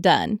done.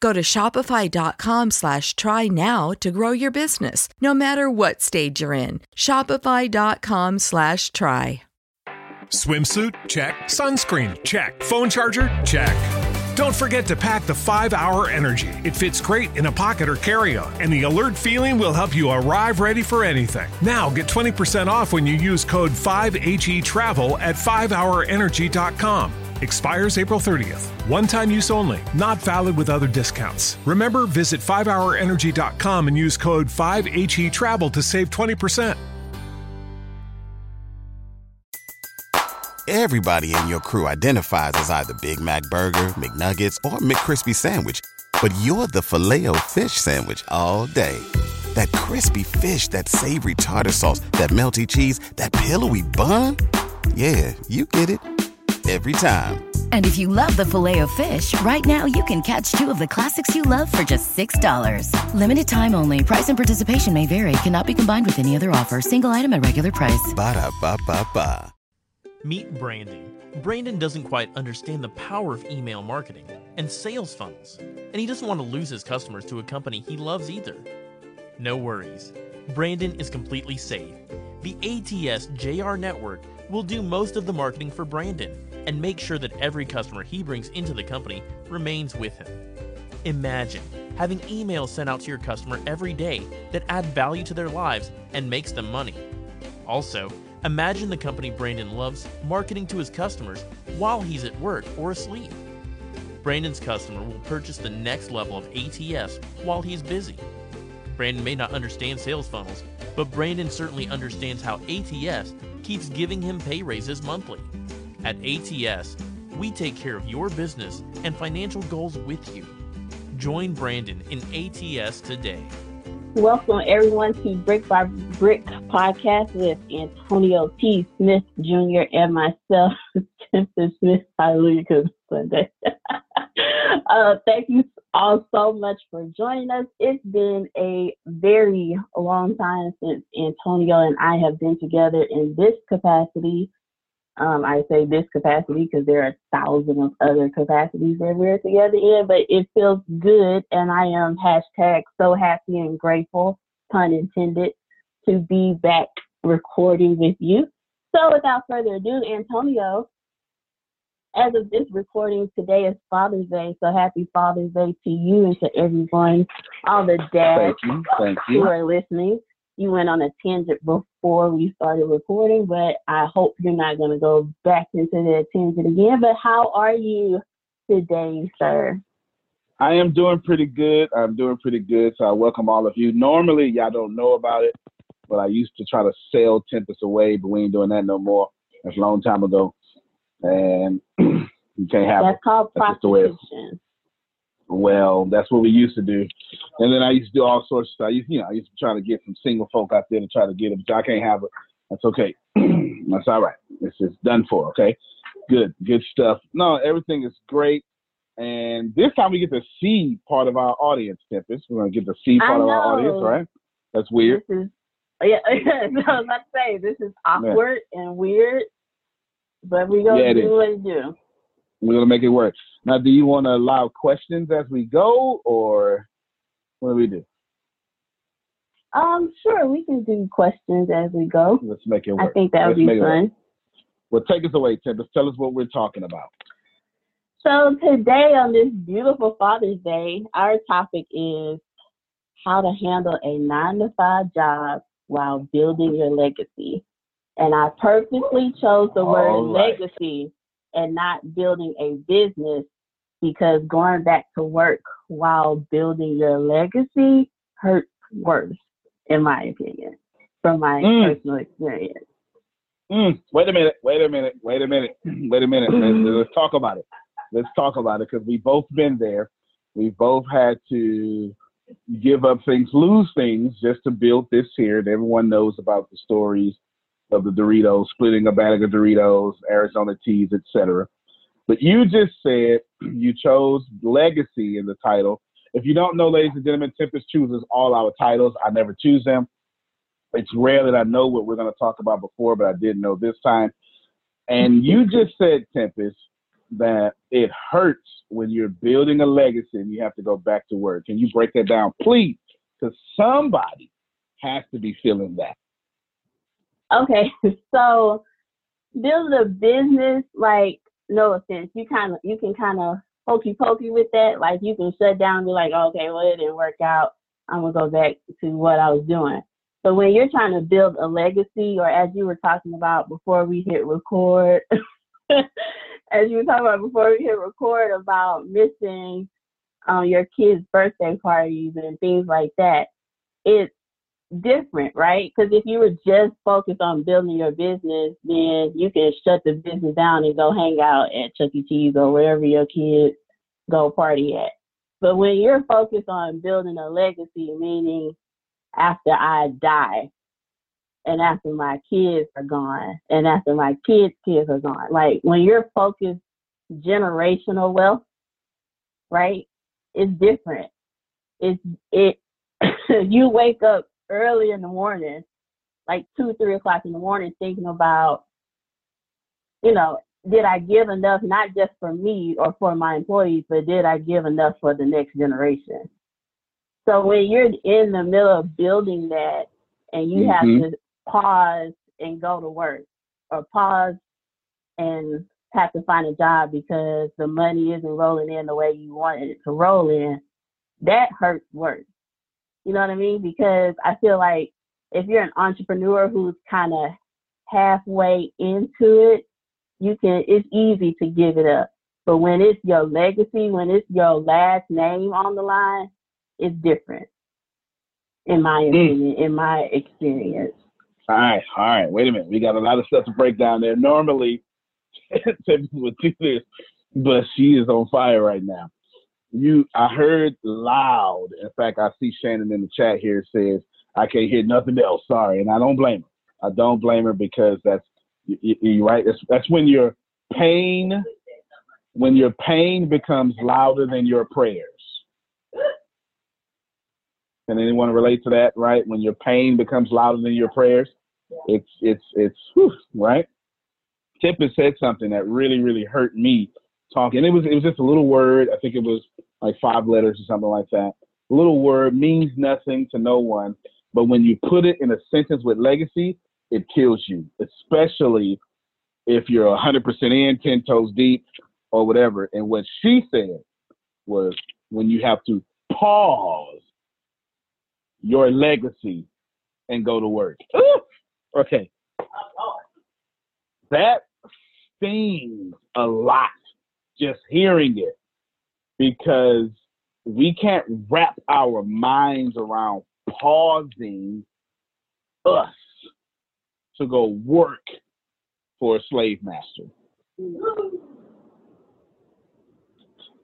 Go to shopify.com slash try now to grow your business, no matter what stage you're in. Shopify.com slash try. Swimsuit? Check. Sunscreen? Check. Phone charger? Check. Don't forget to pack the 5 Hour Energy. It fits great in a pocket or carry on, and the alert feeling will help you arrive ready for anything. Now get 20% off when you use code 5HE Travel at 5hourenergy.com. Expires April 30th. One time use only, not valid with other discounts. Remember, visit 5hourenergy.com and use code 5HE Travel to save 20%. Everybody in your crew identifies as either Big Mac Burger, McNuggets, or McCrispy Sandwich. But you're the filet fish Sandwich all day. That crispy fish, that savory tartar sauce, that melty cheese, that pillowy bun. Yeah, you get it. Every time. And if you love the Filet-O-Fish, right now you can catch two of the classics you love for just $6. Limited time only. Price and participation may vary. Cannot be combined with any other offer. Single item at regular price. Ba da ba ba ba. Meet Brandon. Brandon doesn't quite understand the power of email marketing and sales funnels, and he doesn't want to lose his customers to a company he loves either. No worries. Brandon is completely safe. The ATS JR network will do most of the marketing for Brandon and make sure that every customer he brings into the company remains with him. Imagine having emails sent out to your customer every day that add value to their lives and makes them money. Also, imagine the company Brandon loves marketing to his customers while he's at work or asleep. Brandon's customer will purchase the next level of ATS while he's busy. Brandon may not understand sales funnels, but Brandon certainly understands how ATS keeps giving him pay raises monthly. At ATS, we take care of your business and financial goals with you. Join Brandon in ATS today. Welcome everyone to Brick by Brick podcast with Antonio T. Smith Jr. and myself, Tempest Smith. Hallelujah, because Sunday. uh, thank you all so much for joining us. It's been a very long time since Antonio and I have been together in this capacity. Um, I say this capacity because there are thousands of other capacities that we're together in, but it feels good, and I am hashtag so happy and grateful, pun intended, to be back recording with you. So, without further ado, Antonio, as of this recording, today is Father's Day, so happy Father's Day to you and to everyone, all the dads Thank you. Thank you. who are listening you went on a tangent before we started recording, but I hope you're not going to go back into that tangent again. But how are you today, sir? I am doing pretty good. I'm doing pretty good. So I welcome all of you. Normally, y'all don't know about it, but I used to try to sell Tempest away, but we ain't doing that no more. That's a long time ago. And you can't have That's it. called That's just the way it is. prostitution. Well, that's what we used to do. And then I used to do all sorts of stuff. I used, you know, I used to try to get some single folk out there to try to get but I can't have it. That's okay. that's all right. It's just done for. Okay. Good. Good stuff. No, everything is great. And this time we get to see part of our audience, Tempest. We're gonna get to see part of our audience, right? That's weird. Is, yeah, I was about to say, this is awkward and weird, but we're going Yeah, to do what we do. We're gonna make it work. Now, do you want to allow questions as we go, or what do we do? Um, sure, we can do questions as we go. Let's make it work. I think that would be fun. Well, take us away, Tempest. Tell us what we're talking about. So today on this beautiful Father's Day, our topic is how to handle a nine to five job while building your legacy. And I purposely chose the word right. legacy and not building a business because going back to work while building your legacy hurts worse, in my opinion, from my Mm. personal experience. Mm, wait a minute. Wait a minute. Wait a minute. Wait a minute. Let's, let's talk about it. Let's talk about it because we've both been there. We've both had to give up things, lose things just to build this here. And everyone knows about the stories of the Doritos, splitting a bag of Doritos, Arizona teas, etc. But you just said you chose legacy in the title. If you don't know, ladies and gentlemen, Tempest chooses all our titles. I never choose them. It's rare that I know what we're going to talk about before, but I didn't know this time. And you just said, Tempest, that it hurts when you're building a legacy and you have to go back to work. Can you break that down, please? Because somebody has to be feeling that. Okay, so build a business, like no offense, you kind of you can kind of hokey pokey with that. Like you can shut down and be like, okay, well it didn't work out. I'm gonna go back to what I was doing. But when you're trying to build a legacy, or as you were talking about before we hit record, as you were talking about before we hit record about missing um, your kids' birthday parties and things like that, it's different, right? Because if you were just focused on building your business, then you can shut the business down and go hang out at Chuck E. Cheese or wherever your kids go party at. But when you're focused on building a legacy, meaning after I die and after my kids are gone and after my kids' kids are gone, like when you're focused generational wealth, right? It's different. It's it you wake up early in the morning, like two, three o'clock in the morning, thinking about, you know, did I give enough not just for me or for my employees, but did I give enough for the next generation? So when you're in the middle of building that and you Mhm. have to pause and go to work or pause and have to find a job because the money isn't rolling in the way you wanted it to roll in, that hurts worse. You know what I mean? Because I feel like if you're an entrepreneur who's kind of halfway into it, you can it's easy to give it up. But when it's your legacy, when it's your last name on the line, it's different. In my hmm. opinion, in my experience. All right, all right. Wait a minute. We got a lot of stuff to break down there. Normally, Tiffany would do this, but she is on fire right now. You I heard loud. In fact, I see Shannon in the chat here says I can't hear nothing else. Sorry, and I don't blame her. I don't blame her because that's you, you right. That's, that's when your pain, when your pain becomes louder than your prayers. Can anyone relate to that? Right, when your pain becomes louder than your prayers, it's it's it's whew, right. Tempest said something that really really hurt me talking. It was it was just a little word. I think it was like five letters or something like that. A little word means nothing to no one, but when you put it in a sentence with legacy, it kills you, especially if you're 100% in, 10 toes deep, or whatever. And what she said was when you have to pause your legacy and go to work. Ooh! Okay. That stings a lot just hearing it because we can't wrap our minds around pausing us to go work for a slave master.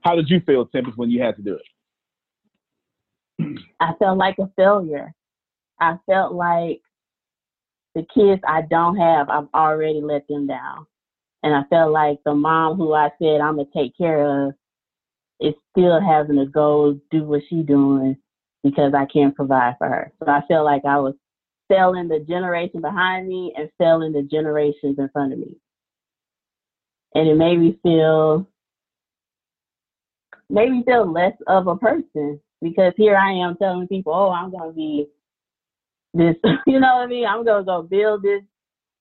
How did you feel, Tempest, when you had to do it? I felt like a failure. I felt like the kids I don't have, I've already let them down. And I felt like the mom who I said I'm gonna take care of is still having to go do what she's doing because I can't provide for her. So I felt like I was failing the generation behind me and failing the generations in front of me. And it made me feel made me feel less of a person because here I am telling people, oh, I'm gonna be this, you know what I mean? I'm gonna go build this,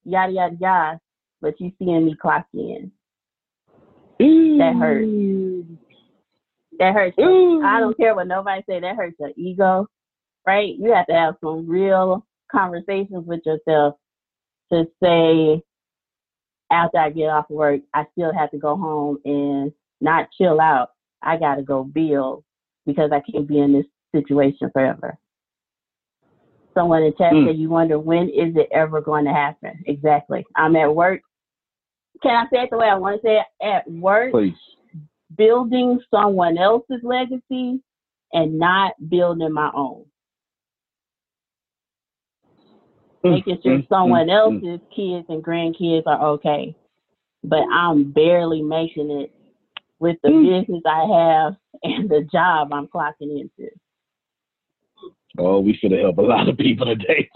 yada yada yada but you seeing me clock in. That hurts. That hurts. Ooh. I don't care what nobody say. That hurts your ego, right? You have to have some real conversations with yourself to say, after I get off work, I still have to go home and not chill out. I got to go build because I can't be in this situation forever. Someone in chat mm. said, you wonder when is it ever going to happen? Exactly. I'm at work can I say it the way I want to say it? At work, Please. Building someone else's legacy and not building my own. Mm, Making sure mm, someone mm, else's kids and grandkids are okay. But I'm barely making it with the business I have and the job I'm clocking into. Oh, we should have helped a lot of people today.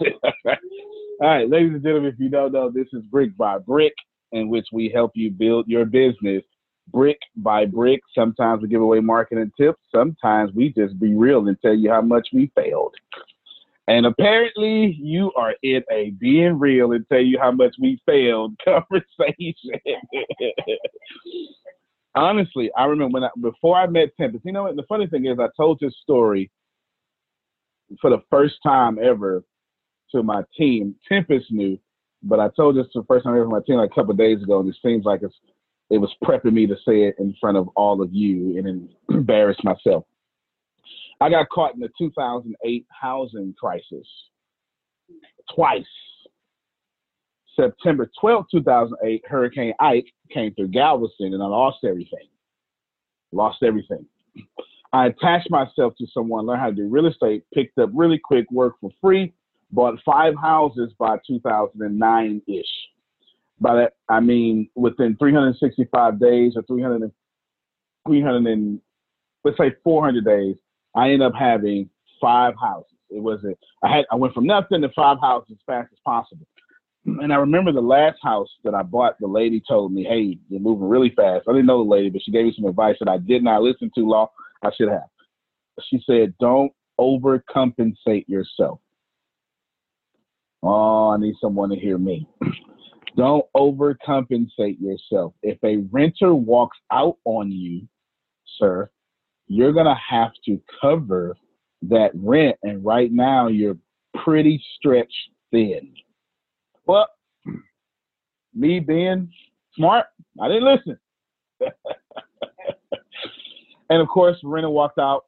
All right, ladies and gentlemen, if you don't know, this is Brick by Brick in which we help you build your business brick by brick. Sometimes we give away marketing tips. Sometimes we just be real and tell you how much we failed. And apparently, you are in a being real and tell you how much we failed conversation. Honestly, I remember when I, before I met Tempest. You know what? The funny thing is, I told this story for the first time ever to my team. Tempest knew but I told this the first time ever to my team like a couple days ago, and it seems like it's it was prepping me to say it in front of all of you and embarrass myself. I got caught in the 2008 housing crisis twice. September 12, 2008, Hurricane Ike came through Galveston and I lost everything. Lost everything. I attached myself to someone, learned how to do real estate, picked up really quick work for free, bought five houses by 2009 ish. By that, I mean within 365 days or 300 and, 300 and let's say 400 days, I ended up having five houses. It wasn't, I had, I went from nothing to five houses as fast as possible. And I remember the last house that I bought, the lady told me, Hey, you're moving really fast. I didn't know the lady, but she gave me some advice that I did not listen to law. I should have. She said, Don't overcompensate yourself. Oh, I need someone to hear me. Don't overcompensate yourself. If a renter walks out on you, sir, you're going to have to cover that rent. And right now, you're pretty stretched thin. Well, me being smart, I didn't listen. and of course, renter walked out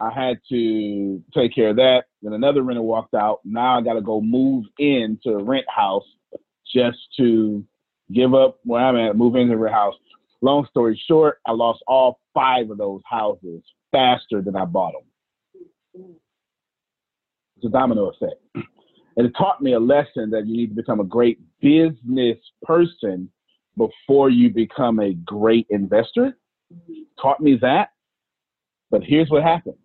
I had to take care of that. Then another renter walked out. Now I got to go move into a rent house just to give up where I'm at, move into a house. long story short, I lost all five of those houses faster than I bought them. It's a domino effect. And it taught me a lesson that you need to become a great business person before you become a great investor. Taught me that. But here's what happened.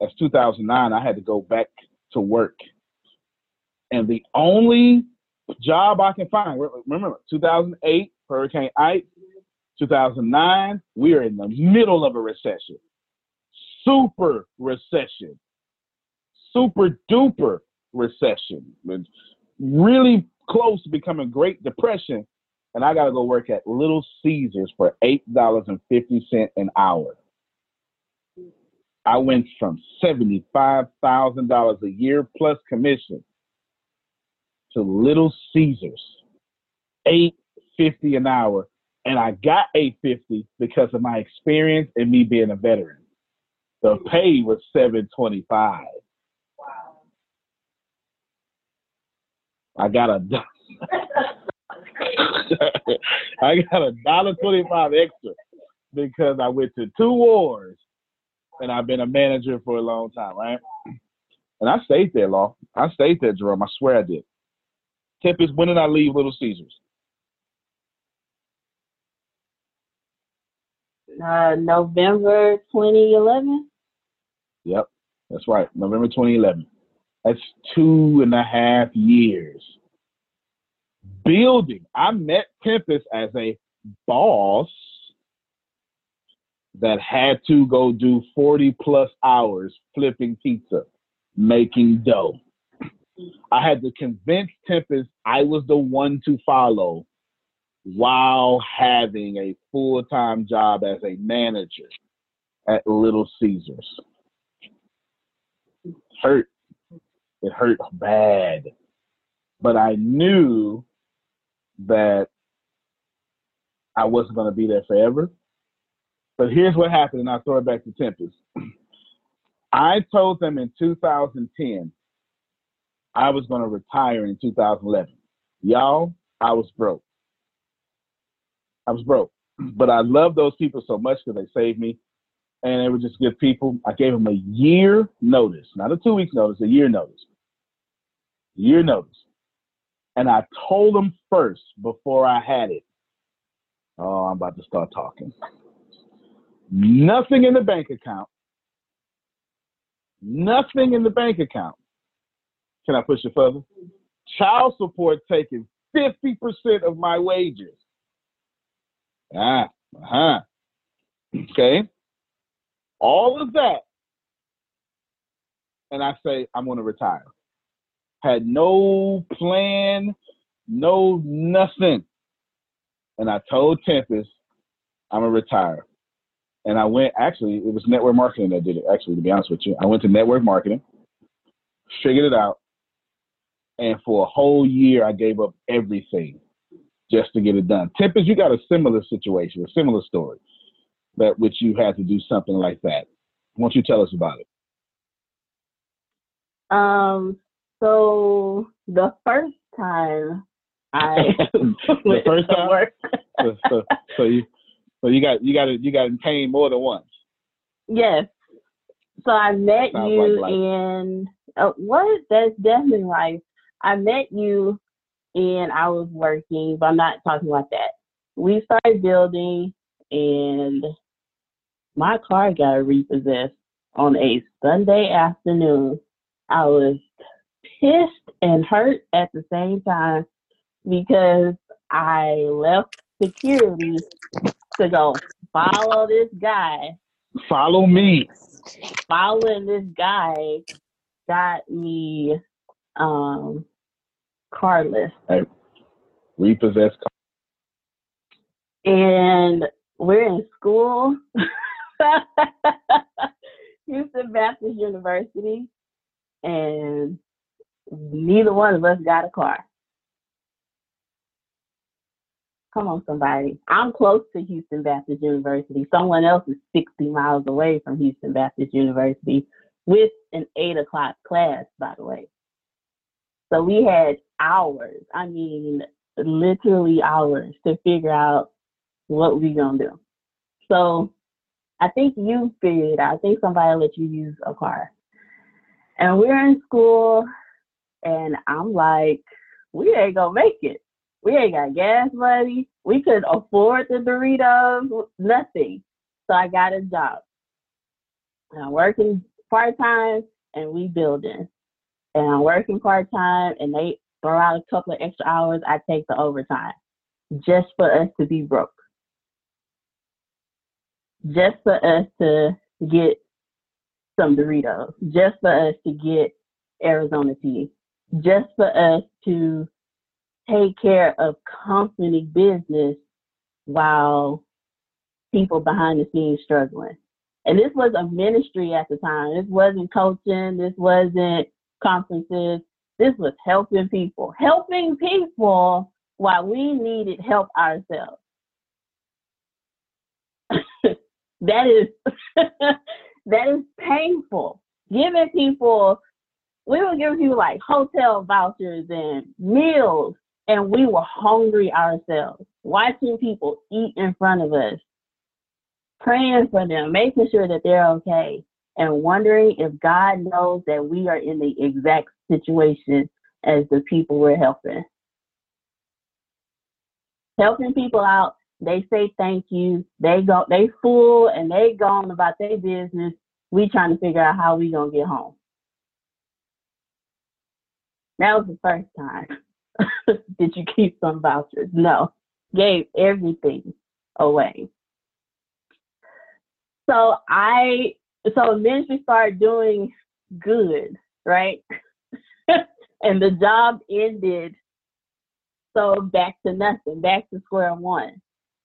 That's 2009. I had to go back to work. And the only job I can find, remember, 2008, Hurricane Ike, 2009, we are in the middle of a recession. Super recession. Super duper recession. Really close to becoming Great Depression. And I got to go work at Little Caesars for $8.50 an hour. I went from $75,000 a year plus commission to Little Caesars, 850 an hour. And I got 850 because of my experience and me being a veteran. The pay was 725. Wow. I got a I got a dollar twenty five extra because I went to two wars and I've been a manager for a long time, right? And I stayed there, Law. I stayed there, Jerome. I swear I did. Tempest, when did I leave Little Caesars? Uh, November 2011. Yep, that's right. November 2011. That's two and a half years. Building. I met Tempest as a boss that had to go do 40 plus hours flipping pizza, making dough. I had to convince Tempest I was the one to follow while having a full time job as a manager at Little Caesars. It Hurt. It hurt bad. But I knew that I wasn't going to be there forever. But here's what happened, and I'll throw it back to Tempest. I told them in 2010 I was going to retire in 2011. Y'all, I was broke. I was broke. But I love those people so much because they saved me. And they were just good people. I gave them a year notice, not a two weeks notice, a year notice. Year notice. And I told them first before I had it. Oh, I'm about to start talking. Nothing in the bank account. Nothing in the bank account. Can I push it further? Child support taking 50% of my wages. Ah, uh-huh. Okay. All of that. And I say, I'm going to retire. Had no plan, no nothing. And I told Tempest, I'm going to retire. And I went, actually, it was network marketing that did it, actually, to be honest with you. I went to network marketing, figured it out. And for a whole year, I gave up everything just to get it done. Tempest, you got a similar situation, a similar story that which you had to do something like that. Won't you tell us about it? Um, so the first time I the first time work. so, so, so, you so you got you got you got in pain more than once. Yes. So I met Sounds you like in uh, what? That's definitely life. I met you and I was working, but I'm not talking about that. We started building and my car got repossessed on a Sunday afternoon. I was pissed and hurt at the same time because I left security to go follow this guy. Follow me. Following this guy got me um car list. carless. Repossessed car. And we're in school. Houston Baptist University. And neither one of us got a car. Come on, somebody. I'm close to Houston Baptist University. Someone else is 60 miles away from Houston Baptist University with an eight o'clock class, by the way. So we had hours, I mean, literally hours to figure out What we gonna do? So I think you figured out. I think somebody let you use a car. And we're in school and I'm like, we ain't gonna make it. We ain't got gas money. We couldn't afford the Doritos, nothing. So I got a job. I'm working part time and we building. And I'm working part time and they throw out a couple of extra hours. I take the overtime just for us to be broke. Just for us to get some Doritos. Just for us to get Arizona tea. Just for us to take care of company business while people behind the scenes struggling. And this was a ministry at the time. This wasn't coaching. This wasn't conferences. This was helping people, helping people while we needed help ourselves. that is that is painful. Giving people, we were giving people like hotel vouchers and meals, and we were hungry ourselves. Watching people eat in front of us, praying for them, making sure that they're okay, and wondering if God knows that we are in the exact situation as the people we're helping. Helping people out, they say thank you. They go, they full and they gone about their business. We trying to figure out how we gonna get home. That was the first time. Did you keep some vouchers? No, gave everything away. So I, so ministry started doing good, right? and the job ended. So back to nothing, back to square one.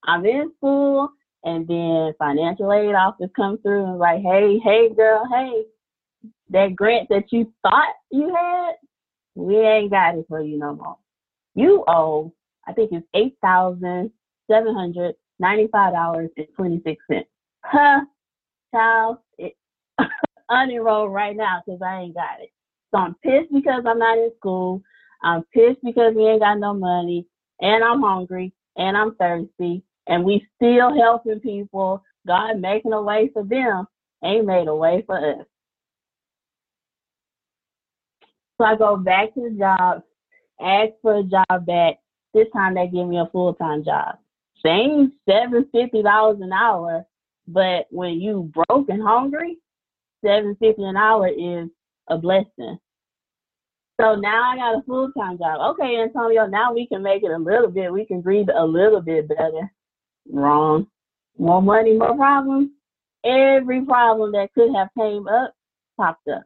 I'm in school, and then financial aid office comes through and like, hey, hey, girl, hey, that grant that you thought you had, we ain't got it for you no more. You owe, I think it's eight thousand seven hundred ninety-five dollars and twenty-six cents. Huh, child, it, unenrolled right now because I ain't got it. So I'm pissed because I'm not in school. I'm pissed because we ain't got no money, and I'm hungry, and I'm thirsty, and we still helping people. God making a way for them, ain't made a way for us. So I go back to the job, ask for a job back. This time they give me a full time job. Same seven fifty dollars an hour, but when you broke and hungry, seven fifty an hour is a blessing. So now I got a full time job. Okay, Antonio, now we can make it a little bit. We can breathe a little bit better. Wrong. More money, more problems. Every problem that could have came up popped up.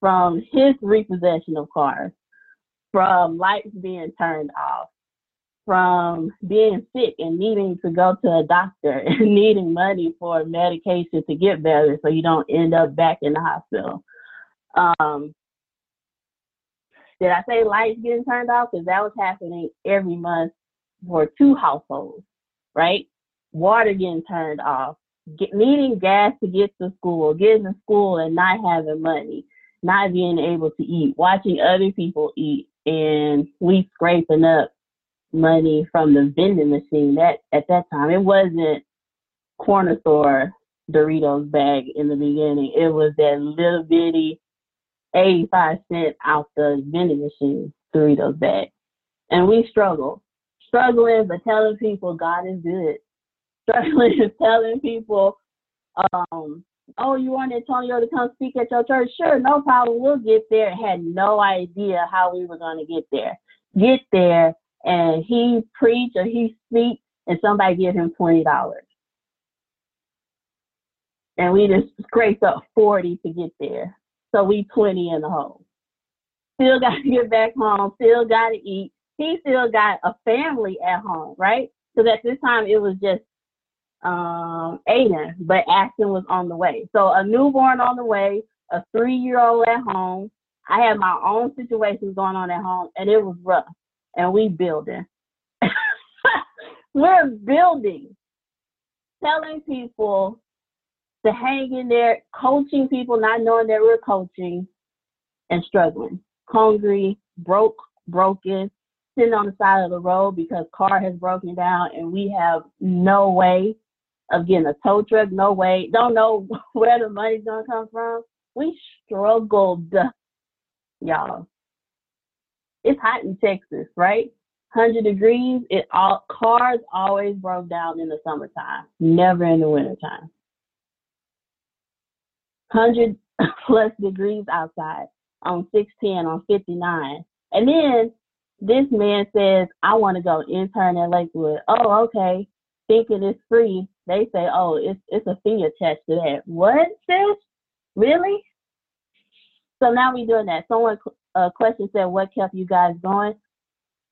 From his repossession of cars, from lights being turned off, from being sick and needing to go to a doctor and needing money for medication to get better so you don't end up back in the hospital. Um, did I say lights getting turned off? Because that was happening every month for two households, right? Water getting turned off, get, needing gas to get to school, getting to school and not having money, not being able to eat, watching other people eat, and we scraping up money from the vending machine. That at that time it wasn't corner store Doritos bag in the beginning. It was that little bitty 85 cent out the vending machine Doritos bag. And we struggled. Struggling but telling people God is good. Struggling telling people, um, oh, you want Antonio to come speak at your church? Sure, no problem. We'll get there. Had no idea how we were going to get there. Get there, and he preach or he speak, and somebody give him twenty dollars, and we just scraped up forty to get there. So we 20 in the hole. Still got to get back home. Still got to eat. He still got a family at home, right? So at this time it was just um, Aiden, but Ashton was on the way. So a newborn on the way, a three-year-old at home. I had my own situations going on at home, and it was rough. And we building. We're building, telling people to hang in there, coaching people, not knowing that we're coaching and struggling, hungry, broke, broken, sitting on the side of the road because car has broken down and we have no way of getting a tow truck, no way, don't know where the money's gonna come from. We struggled, y'all. It's hot in Texas, right? 100 degrees. It all cars always broke down in the summertime, never in the wintertime. 100 plus degrees outside on 610 on 59. And then this man says, I want to go intern at Lakewood. Oh, okay. Thinking it's free. They say, oh, it's it's a fee attached to that. What, sis? Really? So now we're doing that. Someone uh, question said, what kept you guys going?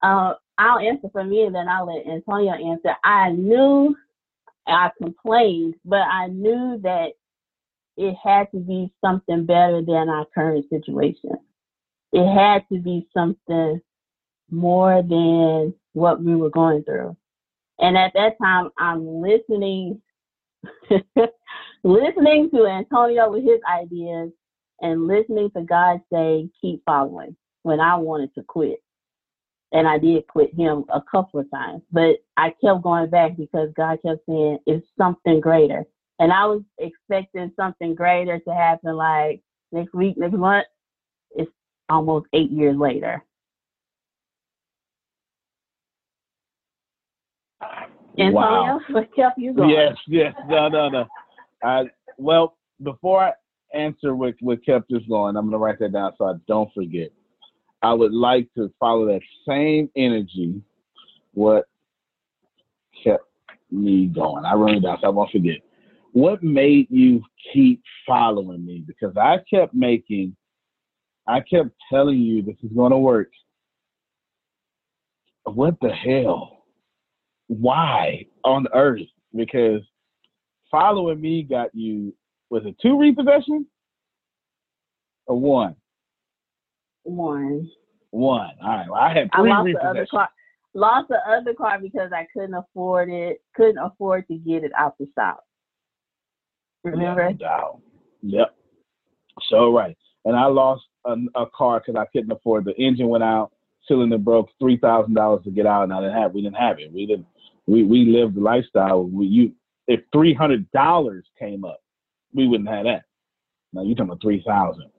Uh, I'll answer for me and then I'll let Antonio answer. I knew I complained, but I knew that it had to be something better than our current situation. It had to be something more than what we were going through. And at that time, I'm listening, listening to Antonio with his ideas and listening to God say, keep following when I wanted to quit. And I did quit him a couple of times, but I kept going back because God kept saying, it's something greater. And I was expecting something greater to happen like next week, next month. It's almost eight years later. Antonio, wow. what kept you going? Yes, yes, no, no, no. I well, before I answer what what kept us going, I'm gonna write that down so I don't forget. I would like to follow that same energy. What kept me going? I wrote it down so I won't forget. What made you keep following me? Because I kept making, I kept telling you this is going to work. What the hell? why on earth? Because following me got you was it two repossessions or one? One. One. All right. Well, I had three I lost repossessions. The other car, lost the other car because I couldn't afford it. Couldn't afford to get it out the shop. Remember? Yep. So right, and I lost a, a car because I couldn't afford. The engine went out, cylinder broke, three thousand dollars to get out, and I didn't have. We didn't have it. We didn't we we lived the lifestyle. We, you if three hundred dollars came up, we wouldn't have that. Now you're talking about three thousand.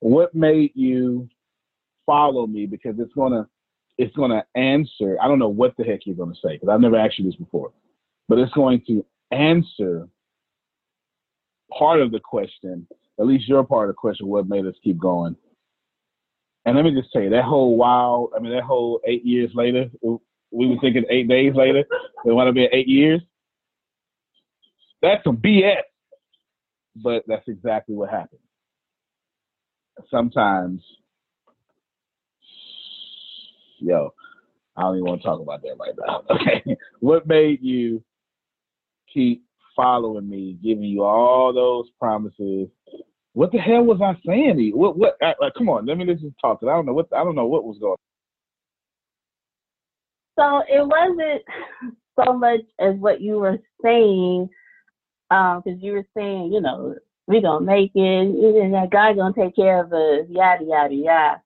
What made you follow me? Because it's gonna it's gonna answer. I don't know what the heck you're gonna say because I've never asked you this before, but it's going to answer part of the question, at least your part of the question. What made us keep going? And let me just say that whole while, I mean, that whole eight years later, we were thinking eight days later. It want to be eight years. That's some BS. But that's exactly what happened. Sometimes, yo, I don't even want to talk about that right now. Okay. what made you keep following me, giving you all those promises? What the hell was I saying? What? What? Like, come on, let me just talk. I don't know what. I don't know what was going. So it wasn't so much as what you were saying, because um, you were saying, you know, we gonna make it, and that guy gonna take care of us, yada yada yada.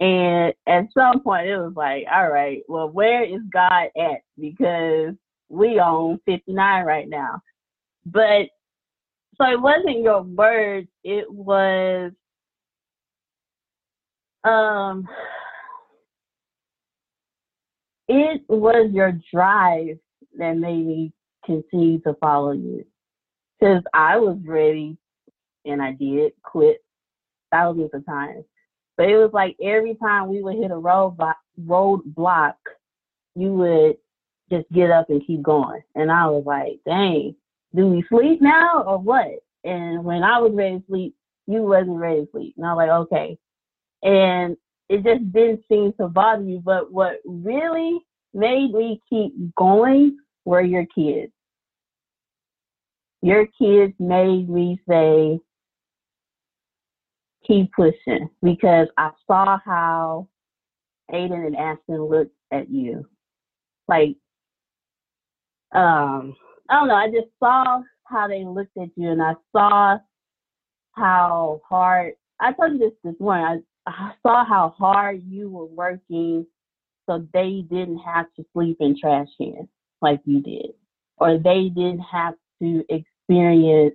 And at some point, it was like, all right, well, where is God at? Because we own 59 right now. But so it wasn't your words, it was um it was your drive that made me continue to follow you. Because I was ready, and I did quit thousands of times. But it was like every time we would hit a road roadblock, you would just get up and keep going. And I was like, dang, do we sleep now or what? And when I was ready to sleep, you wasn't ready to sleep. And I was like, okay. And it just didn't seem to bother you. But what really made me keep going were your kids. Your kids made me say, keep pushing because I saw how Aiden and Ashton looked at you. Like, um, I don't know, I just saw how they looked at you and I saw how hard I told you this this morning. I I saw how hard you were working so they didn't have to sleep in trash cans like you did, or they didn't have to experience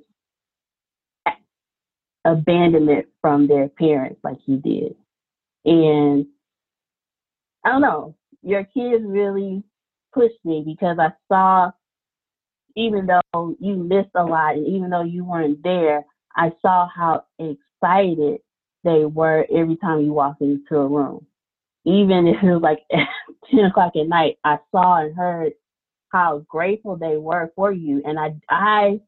abandonment from their parents like you did. And I don't know, your kids really pushed me because I saw, even though you missed a lot and even though you weren't there, I saw how excited they were every time you walked into a room. Even if it was like 10 o'clock at night, I saw and heard how grateful they were for you. And I, I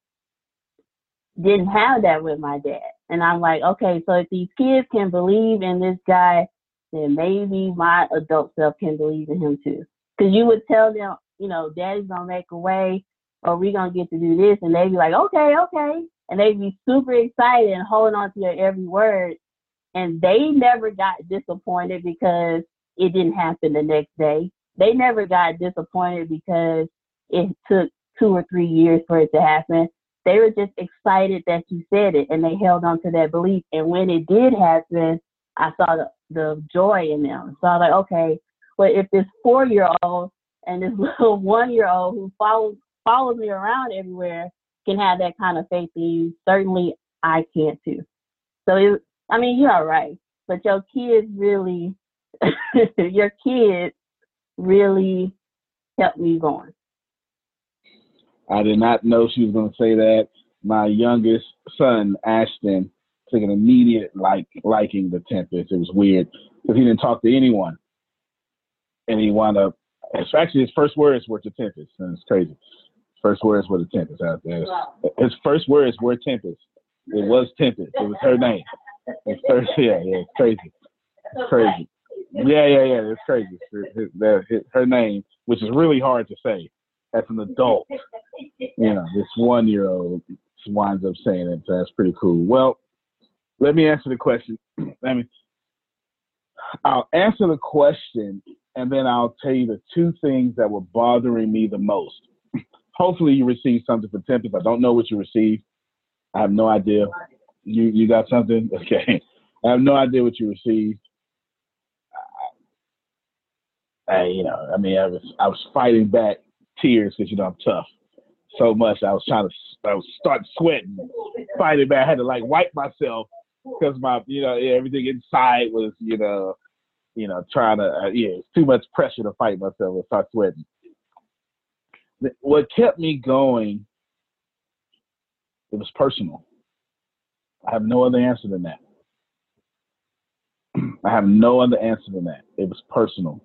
didn't have that with my dad. And I'm like, okay, so if these kids can believe in this guy, then maybe my adult self can believe in him too. Because you would tell them, you know, daddy's gonna make a way, or we're gonna get to do this, and they'd be like, okay, okay, and they'd be super excited and holding on to your every word. And they never got disappointed because it didn't happen the next day. They never got disappointed because it took two or three years for it to happen. They were just excited that you said it and they held on to that belief. And when it did happen, I saw the, the joy in them. So I was like, okay, well, if this four year old and this little one year old who follows follows me around everywhere can have that kind of faith in you, certainly I can too. So it, I mean, you're right, but your kids really, your kids really helped me going. I did not know she was going to say that. My youngest son, Ashton, took an immediate like liking the Tempest. It was weird because he didn't talk to anyone, and he wound up. Actually his first words were to Tempest, and it's crazy. First words were the Tempest out there. His first words were Tempest. It was Tempest. It was her name. It's first, yeah, yeah, it's crazy. It's crazy. Yeah, yeah, yeah. It's crazy. Her name, which is really hard to say as an adult, you know, this one year old winds up saying it. So that's pretty cool. Well, let me answer the question. I mean, I'll answer the question and then I'll tell you the two things that were bothering me the most. Hopefully, you received something for Tempest. I don't know what you received. I have no idea. You you got something? Okay. I have no idea what you received. I, you know, I mean, I was I was fighting back tears because you know I'm tough so much. I was trying to, I was starting sweating, fighting back. I had to like wipe myself because my, you know, everything inside was, you know, you know, trying to, uh, yeah, it's too much pressure to fight myself and start sweating. What kept me going, it was personal. I have no other answer than that. I have no other answer than that. It was personal.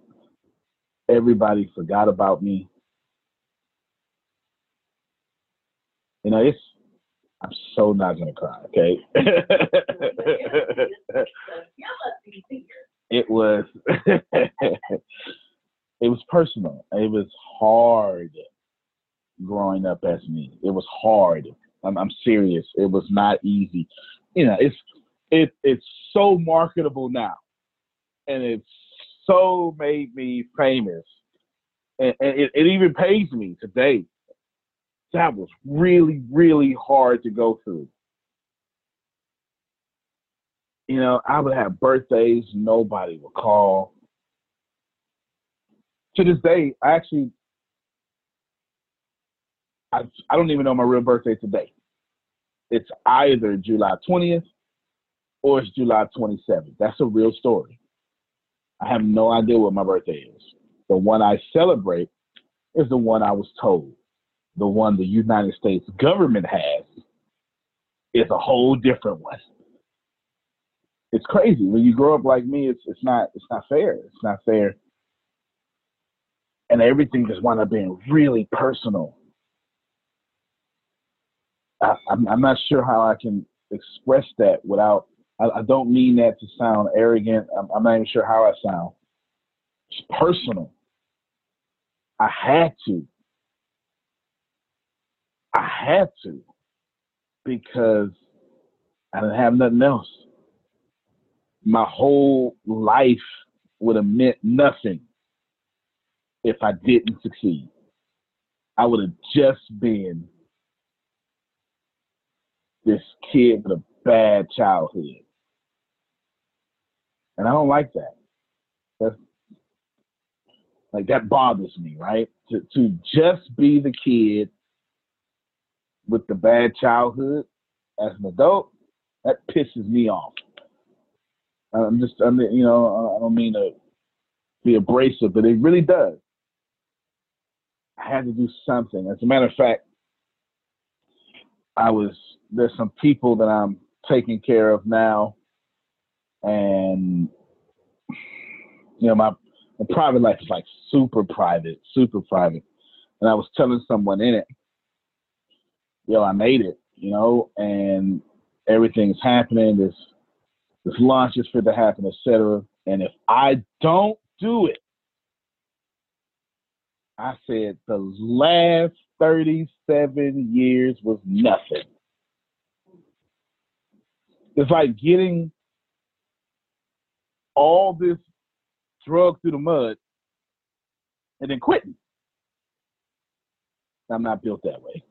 Everybody forgot about me. You know, it's I'm so not gonna cry, okay? it was it was personal. It was hard growing up as me. It was hard. I'm, I'm serious. It was not easy. You know, it's it it's so marketable now, and it's so made me famous, and, and it, it even pays me today that was really, really hard to go through. You know, I would have birthdays, nobody would call. To this day, I actually, I, I don't even know my real birthday today. It's either July 20th or it's July 27th. That's a real story. I have no idea what my birthday is. The one I celebrate is the one I was told the one the United States government has is a whole different one. It's crazy. When you grow up like me, it's it's not it's not fair. It's not fair. And everything just wound up being really personal. I, I'm, I'm not sure how I can express that without. I, I don't mean that to sound arrogant. I'm, I'm not even sure how I sound. It's personal. I had to. I had to because I didn't have nothing else. My whole life would have meant nothing if I didn't succeed. I would have just been this kid with a bad childhood. And I don't like that. That's, Like that bothers me, right? To to just be the kid with the bad childhood as an adult, that pisses me off. I'm just, I mean, you know, I don't mean to be abrasive, but it really does. I had to do something. As a matter of fact, I was there's some people that I'm taking care of now, and you know my, my private life is like super private, super private. And I was telling someone in it, yo, I made it, you know, and everything's happening. This this launch is fit to happen, etc. And if I don't do it, I said the last 37 years was nothing. It's like getting all this drug through the mud and then quitting. I'm not built that way.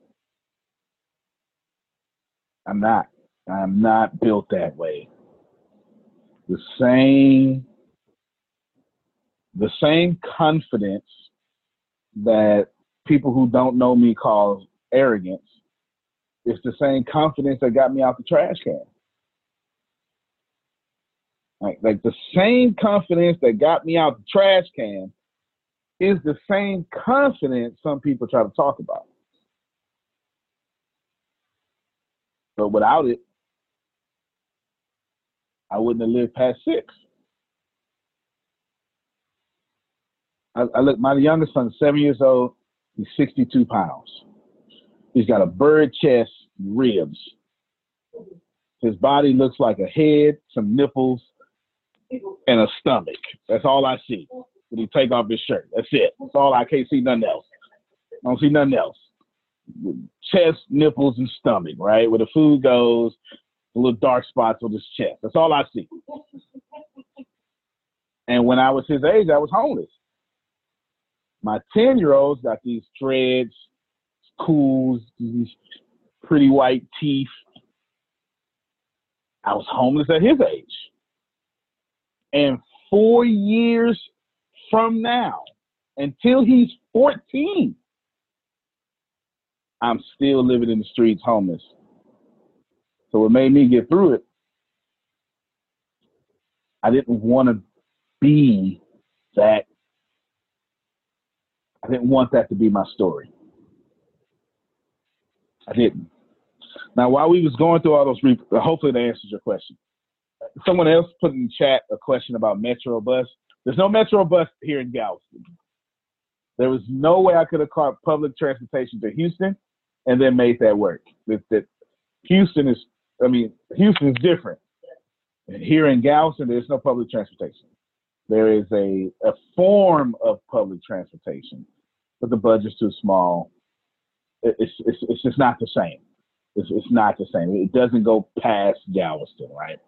I'm not. I'm not built that way. The same the same confidence that people who don't know me call arrogance is the same confidence that got me out the trash can. Like, like the same confidence that got me out the trash can is the same confidence some people try to talk about. But without it, I wouldn't have lived past six. I, I look, my youngest son, seven years old, he's 62 pounds. He's got a bird chest, ribs. His body looks like a head, some nipples, and a stomach. That's all I see when he take off his shirt. That's it. That's all I can't see nothing else. I don't see nothing else. Chest, nipples, and stomach, right? Where the food goes, the little dark spots on his chest. That's all I see. And when I was his age, I was homeless. My 10 year olds got these dreads, cools, these pretty white teeth. I was homeless at his age. And four years from now, until he's 14, I'm still living in the streets homeless. So what made me get through it, I didn't want to be that I didn't want that to be my story. I didn't. Now, while we was going through all those, hopefully that answers your question. Someone else put in the chat a question about Metro Bus. There's no Metro Bus here in Galveston. There was no way I could have caught public transportation to Houston and then made that work. That, that Houston is, I mean, Houston is different. Here in Galveston, there's no public transportation. There is a, a form of public transportation, but the budget's too small. It's, it's, it's just not the same. It's, it's not the same. It doesn't go past Galveston, right?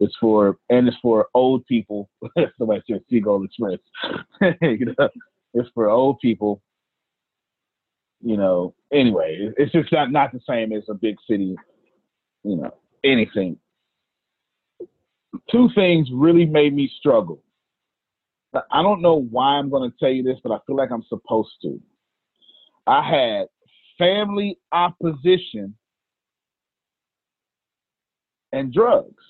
It's for and it's for old people. Somebody said Seagull Express. you know, it's for old people. You know. Anyway, it's just not not the same as a big city. You know, anything. Two things really made me struggle. I don't know why I'm going to tell you this, but I feel like I'm supposed to. I had family opposition and drugs.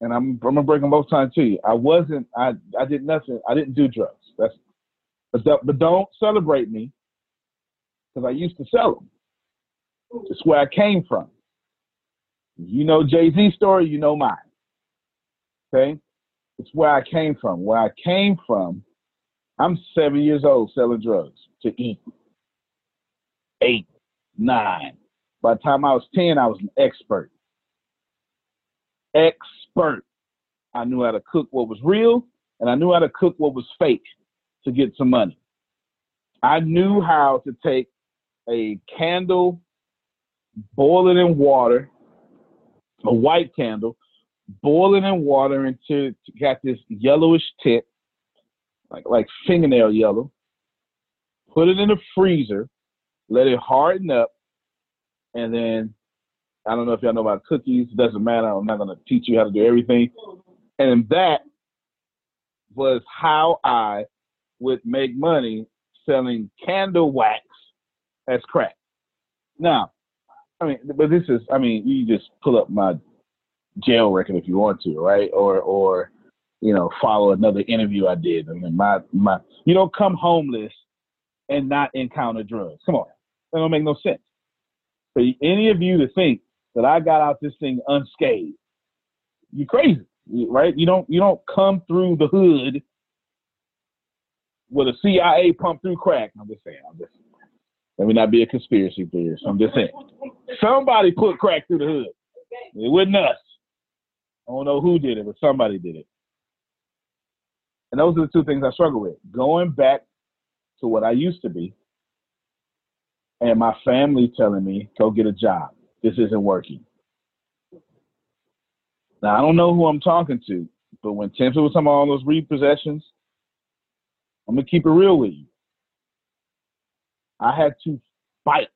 And I'm, I'm gonna break them both times to you. I wasn't. I I did nothing. I didn't do drugs. That's but, but don't celebrate me because I used to sell them. It's where I came from. You know Jay Z story. You know mine. Okay. It's where I came from. Where I came from, I'm seven years old selling drugs to eat. Eight, nine. By the time I was 10, I was an expert. Expert. I knew how to cook what was real and I knew how to cook what was fake to get some money. I knew how to take a candle, boiling in water, a white candle, boiling in water until it got this yellowish tip, like like fingernail yellow. Put it in the freezer, let it harden up, and then I don't know if y'all know about cookies. It doesn't matter. I'm not gonna teach you how to do everything. And that was how I would make money selling candle wax as crack. Now, I mean, but this is, I mean, you just pull up my jail record if you want to, right? Or, or, you know, follow another interview I did. I mean, my, my, you don't come homeless and not encounter drugs. Come on. That don't make no sense. For any of you to think that I got out this thing unscathed, you crazy, right? You don't, you don't come through the hood with a CIA pump through crack. I'm just saying. I'm just let me not be a conspiracy theorist. I'm just saying. Somebody put crack through the hood. It wasn't us. I don't know who did it, but somebody did it. And those are the two things I struggle with. Going back to what I used to be, and my family telling me, go get a job. This isn't working. Now, I don't know who I'm talking to, but when Timothy was talking about all those repossessions, I'm going to keep it real with you. I had to fight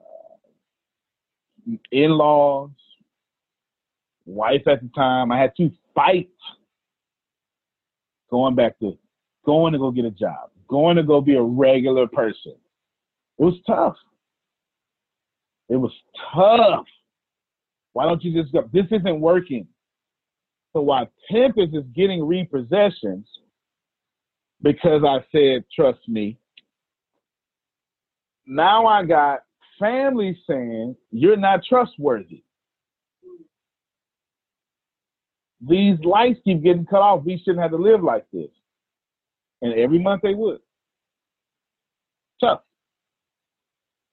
uh, in laws, wife at the time. I had to fight going back to going to go get a job, going to go be a regular person. It was tough. It was tough. Why don't you just go? This isn't working. So while Tempest is getting repossessions because I said, trust me, now I got family saying you're not trustworthy. These lights keep getting cut off. We shouldn't have to live like this. And every month they would. Tough.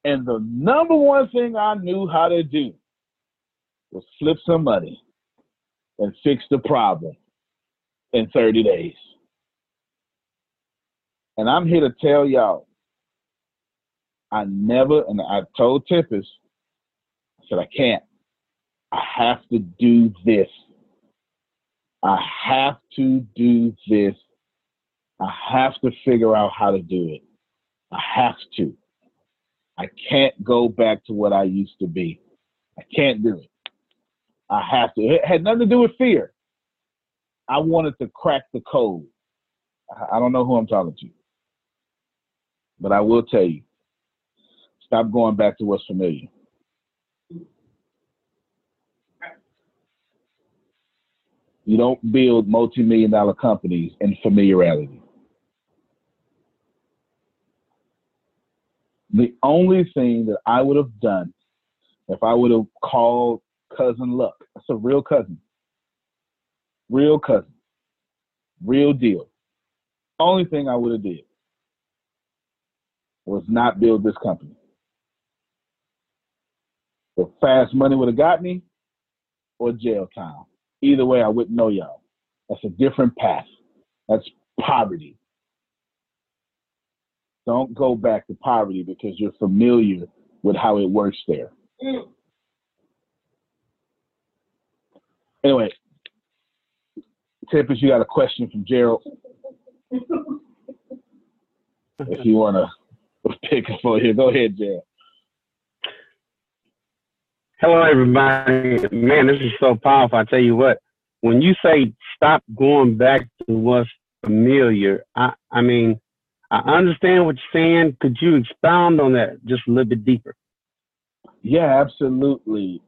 And the number one thing I knew how to do was flip some money and fix the problem in 30 days. And I'm here to tell y'all I never, and I told Tempest, I said, I can't. I have to do this. I have to do this. I have to figure out how to do it. I have to. I can't go back to what I used to be. I can't do it. I have to. It had nothing to do with fear. I wanted to crack the code. I don't know who I'm talking to. But I will tell you, Stop going back to what's familiar. You don't build multi-million dollar companies in familiarity. The only thing that I would have done if I would have called cousin Luck, that's a real cousin, real cousin, real deal. Only thing I would have did was not build this company. The fast money would have got me or jail time. Either way, I wouldn't know y'all. That's a different path. That's poverty. Don't go back to poverty because you're familiar with how it works there. Anyway, Tempest, you got a question from Gerald. if you want to pick up for here, go ahead, Gerald. Hello, everybody. Man, this is so powerful. I tell you what, when you say stop going back to what's familiar, I, I mean, I understand what you're saying. Could you expound on that just a little bit deeper? Yeah, absolutely.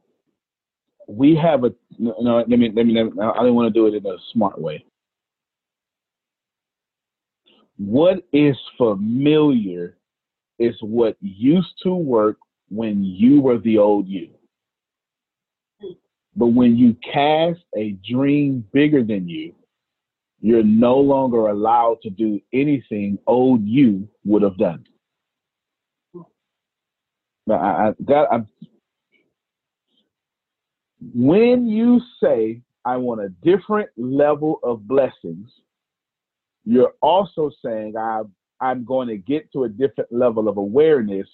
We have a no. Let me let me. Let me I don't want to do it in a smart way. What is familiar is what used to work when you were the old you. But when you cast a dream bigger than you, you're no longer allowed to do anything old you would have done. Now, I, I got. I, when you say I want a different level of blessings, you're also saying I I'm going to get to a different level of awareness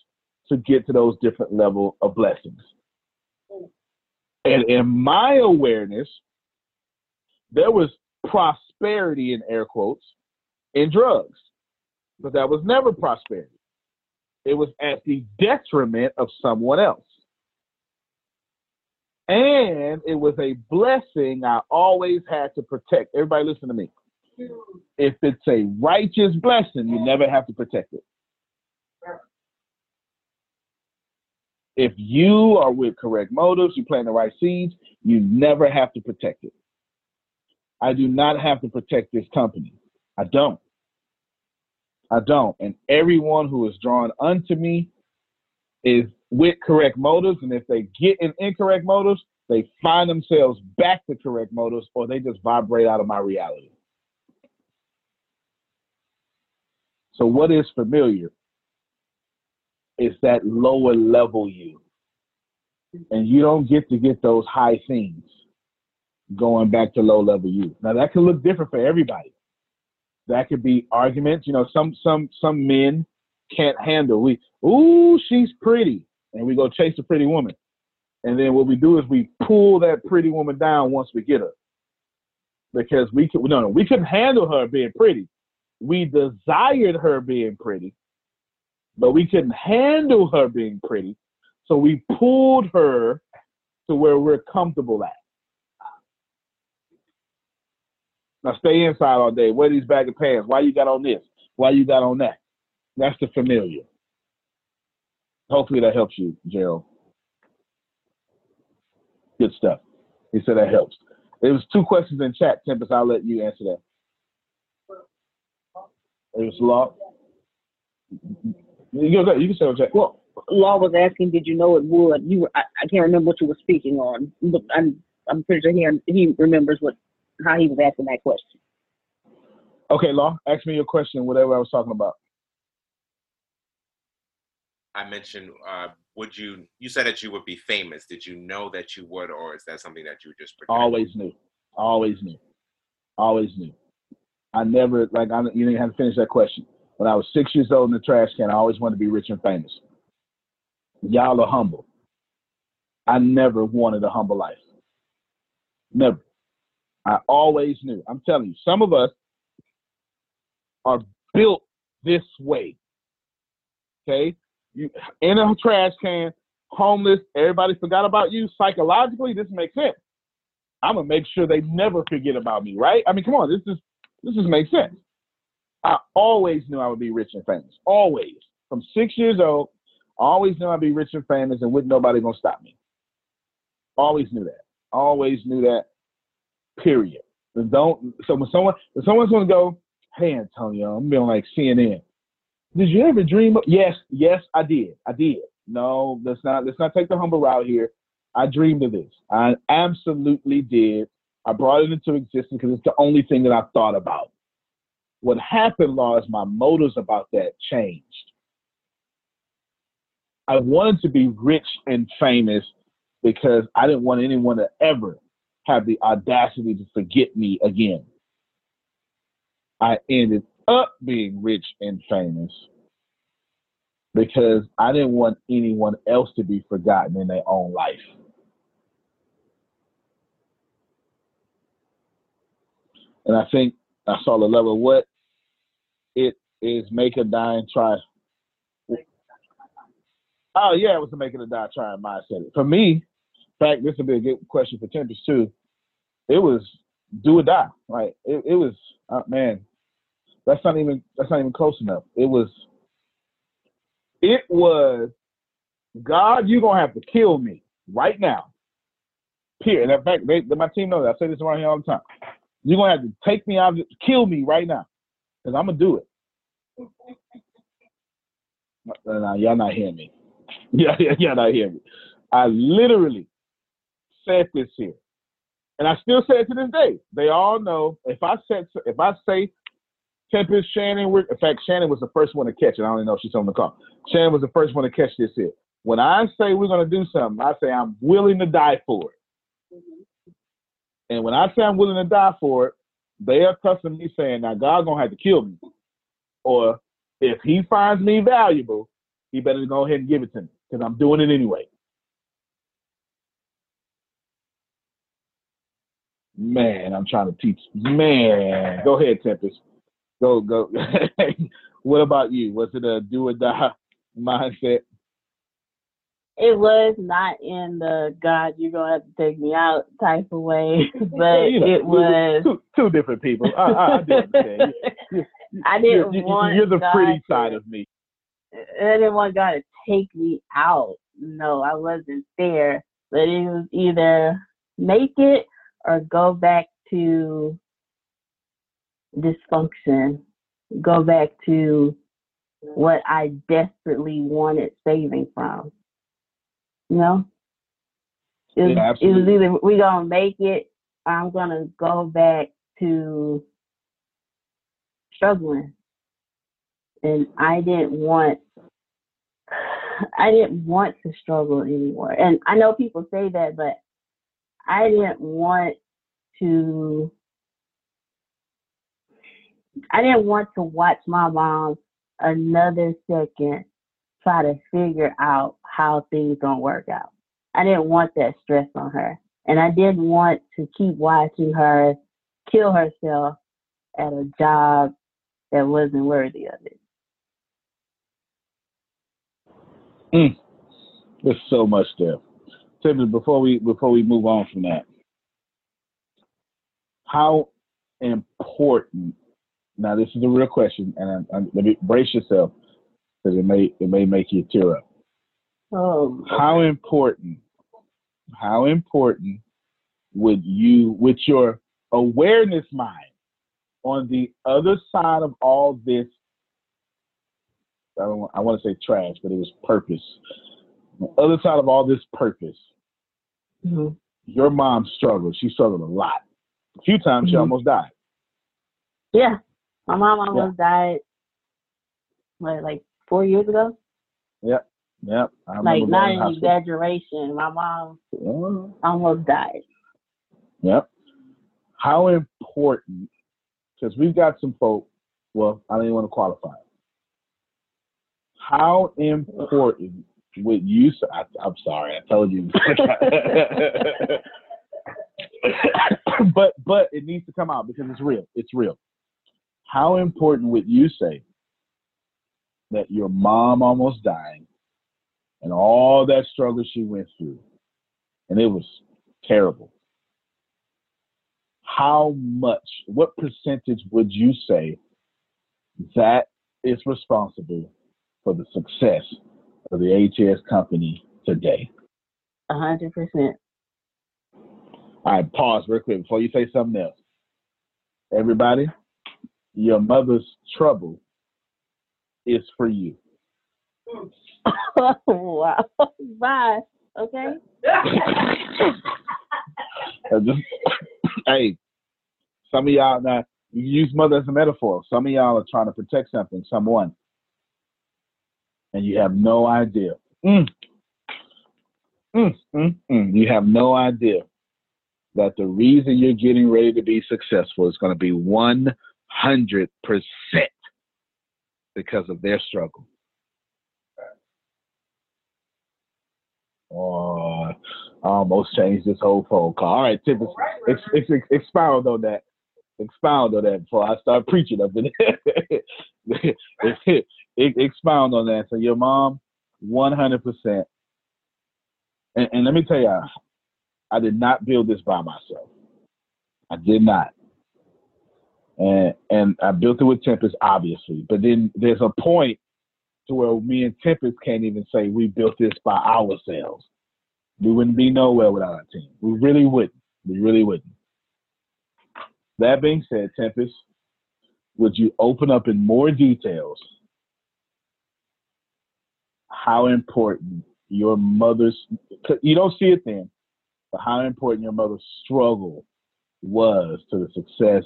to get to those different level of blessings. And in my awareness, there was prosperity in air quotes in drugs, but that was never prosperity. It was at the detriment of someone else. And it was a blessing I always had to protect. Everybody listen to me. If it's a righteous blessing, you never have to protect it. If you are with correct motives, you plant the right seeds, you never have to protect it. I do not have to protect this company. I don't. I don't. And everyone who is drawn unto me is with correct motives. And if they get in incorrect motives, they find themselves back to correct motives or they just vibrate out of my reality. So, what is familiar? It's that lower level you. And you don't get to get those high things going back to low level you. Now, that can look different for everybody. That could be arguments. You know, some some some men can't handle. We, ooh, she's pretty, and we go chase a pretty woman, and then what we do is we pull that pretty woman down once we get her, because we could no no we couldn't handle her being pretty. We desired her being pretty, but we couldn't handle her being pretty, so we pulled her to where we're comfortable at. Now stay inside all day. Wear these baggy pants. Why you got on this? Why you got on that? That's the familiar. Hopefully that helps you, Gerald. Good stuff. He said that helps. There was two questions in chat, Tempest. I'll let you answer that. It was law. You go. You can say what chat. Well, Law was asking, did you know it would? You, were, I, I can't remember what you were speaking on, but I'm, I'm pretty sure he, he remembers what how he was asking that question. Okay, Law, ask me your question, whatever I was talking about. I mentioned, uh, would you? You said that you would be famous. Did you know that you would, or is that something that you just projected? Always knew. Always knew. Always knew. I never like. I, you didn't have to finish that question. When I was six years old in the trash can, I always wanted to be rich and famous. Y'all are humble. I never wanted a humble life. Never. I always knew. I'm telling you, some of us are built this way. Okay? You in a trash can, homeless, everybody forgot about you. Psychologically, this makes sense. I'm gonna make sure they never forget about me, right? I mean, come on, this is this just makes sense. I always knew I would be rich and famous. Always. From six years old, I always knew I'd be rich and famous and wouldn't nobody gonna stop me. Always knew that. Always knew that. Period. don't so when someone when someone's gonna go, hey Antonio, I'm being like CNN. Did you ever dream of yes, yes, I did. I did. No, let's not let's not take the humble route here. I dreamed of this. I absolutely did. I brought it into existence because it's the only thing that I thought about. What happened, is my motives about that changed. I wanted to be rich and famous because I didn't want anyone to ever have the audacity to forget me again. I ended up being rich and famous because I didn't want anyone else to be forgotten in their own life. And I think I saw the level of what it is make a die and try. Oh yeah, it was to make it a die trying mindset. For me, fact, this would be a good question for Tempest too. It was do or die. Right? It, it was uh, man. That's not even that's not even close enough. It was. It was. God, you're gonna have to kill me right now. Period. In fact, they, my team knows that. I say this around here all the time. You're gonna have to take me out, kill me right now, because I'm gonna do it. No, y'all not hearing me. Yeah, yeah, y'all not hearing me. I literally said this here, and I still say it to this day. They all know if I said if I say Tempest Shannon, in fact Shannon was the first one to catch it. I don't even know if she's on the call. Shannon was the first one to catch this here. When I say we're gonna do something, I say I'm willing to die for it. Mm-hmm. And when I say I'm willing to die for it, they are to me saying, now God's gonna have to kill me. Or if he finds me valuable, he better go ahead and give it to me because I'm doing it anyway. Man, I'm trying to teach. Man, go ahead, Tempest. Go, go. what about you? Was it a do or die mindset? It was not in the God, you're gonna have to take me out type of way, but You know, it was. two, two different people. I, I, I do understand. I didn't you- you- want You're the God pretty to- side of me. I didn't want God to take me out. No, I wasn't there. But it was either make it or go back to dysfunction, go back to what I desperately wanted saving from. You know? It was, Yeah, it was either we gonna make it or I'm gonna go back to struggling. And I didn't want I didn't want to struggle anymore. And I know people say that, but I didn't want to I didn't want to watch my mom another second try to figure out how things don't work out. I didn't want that stress on her. And I didn't want to keep watching her kill herself at a job that wasn't worthy of it. Mm. There's so much there. Tiffany, before we before we move on from that, how important? Now, this is a real question, and I, I, let me brace yourself because it may it may make you tear up. Oh, How important? How important would you, with your awareness mind, on the other side of all this? I don't. want- I want to say trash, but it was purpose. On the other side of all this purpose, Mhm. your mom struggled. She struggled a lot. A few times she Mhm. almost died. Yeah. My mom almost died what, like four years ago? Yep. Yep. I Like not an hospital. exaggeration. My mom Oh. almost died. Yep. How important, because we've got some folk, well, I don't even want to qualify. How important would you say? I, I'm sorry, I told you. but but it needs to come out because it's real. It's real. How important would you say that your mom almost dying and all that struggle she went through, and it was terrible. How much, what percentage would you say that is responsible for the success of the ATS company today? A hundred percent. All right, pause real quick before you say something else. Everybody, your mother's trouble is for you. Hmm. wow. Bye. Okay. Uh, hey, some of y'all now you use mother as a metaphor. Some of y'all are trying to protect something, someone, and you have no idea. Mm. Mm, mm, mm. You have no idea that the reason you're getting ready to be successful is going to be 100% because of their struggle. Oh, I almost changed this whole phone call. All right, ex, expound on that. Expound on that before I start preaching up in expound on that. So your mom, 100%. And, and let me tell you, I did not build this by myself. I did not. And and I built it with Tempest, obviously. But then there's a point to where me and Tempest can't even say we built this by ourselves. We wouldn't be nowhere without our team. We really wouldn't. We really wouldn't. That being said, Tempest, would you open up in more details how important your mother's, you don't see it then, but how important your mother's struggle was to the success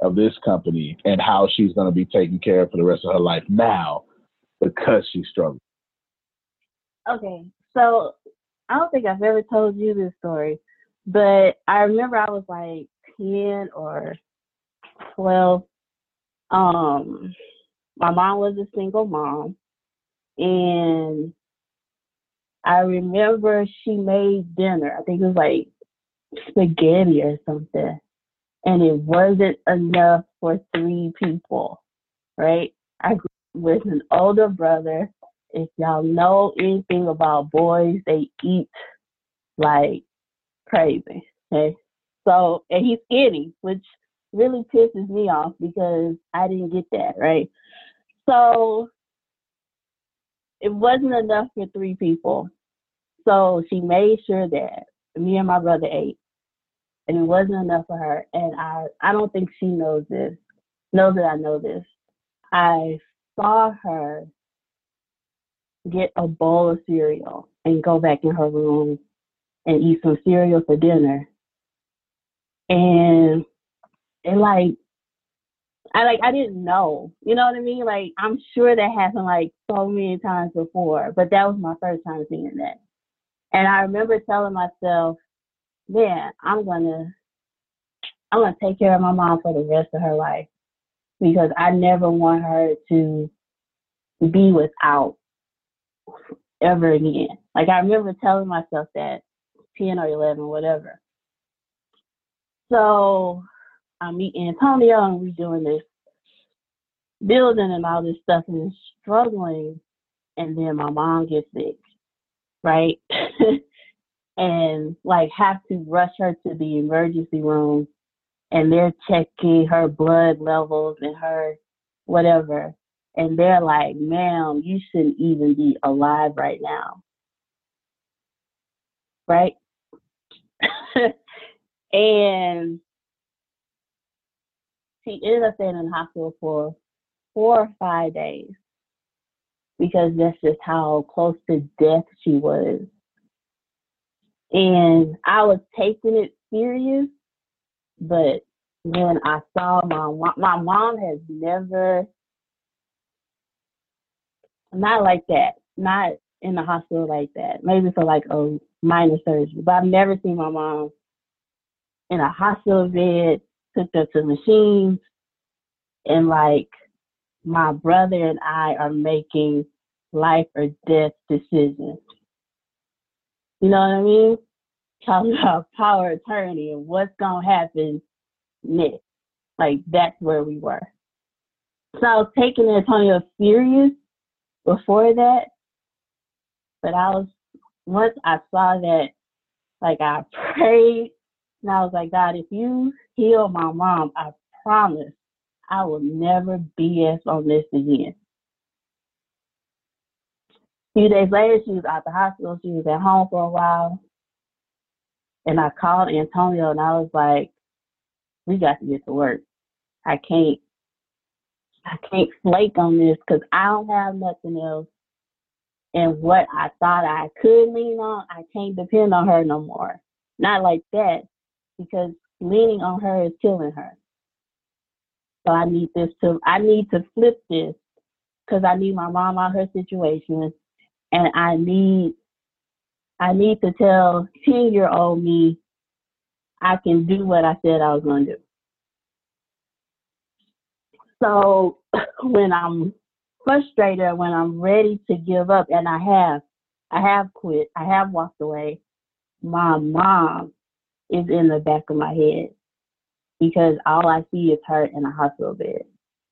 of this company and how she's going to be taken care of for the rest of her life now because she struggled. Okay. So I don't think I've ever told you this story, but I remember I was like 10 or 12. Um, my mom was a single mom, and I remember she made dinner. I think it was like spaghetti or something, and it wasn't enough for three people, right? I grew with an older brother if y'all know anything about boys, they eat like crazy. Okay. So, and he's skinny, which really pisses me off because I didn't get that, right? So, it wasn't enough for three people. So, she made sure that me and my brother ate, and it wasn't enough for her. And I, I don't think she knows this, knows that I know this. I saw her get a bowl of cereal and go back in her room and eat some cereal for dinner. And it like I like I didn't know. You know what I mean? Like I'm sure that happened like so many times before, but that was my first time seeing that. And I remember telling myself, man, I'm gonna I'm gonna take care of my mom for the rest of her life because I never want her to be without ever again. Like I remember telling myself that 10 or 11, whatever. So I meet Antonio and we're doing this building and all this stuff and struggling. And then my mom gets sick, right? and like have to rush her to the emergency room and they're checking her blood levels and her whatever. And they're like, ma'am, you shouldn't even be alive right now. Right? and she ended up staying in the hospital for four or five days because that's just how close to death she was. And I was taking it serious, but when I saw my my mom has never not like that, not in the hospital like that. Maybe for like a minor surgery, but I've never seen my mom in a hospital bed, hooked up to machines, and like my brother and I are making life or death decisions. You know what I mean? Talking about power attorney and what's gonna happen next. Like that's where we were. So I was taking Antonio serious before that, but I was once I saw that, like I prayed and I was like, God, if you heal my mom, I promise I will never BS on this again. A few days later, she was out the hospital. She was at home for a while. And I called Antonio and I was like, we got to get to work. I can't, I can't flake on this because I don't have nothing else. And what I thought I could lean on, I can't depend on her no more. Not like that, because leaning on her is killing her. So I need this to I need to flip this because I need my mom out of her situation and I need I need to tell ten year old me I can do what I said I was gonna do. So when I'm frustrated, when I'm ready to give up, and I have, I have quit, I have walked away, my mom is in the back of my head because all I see is her in a hospital bed.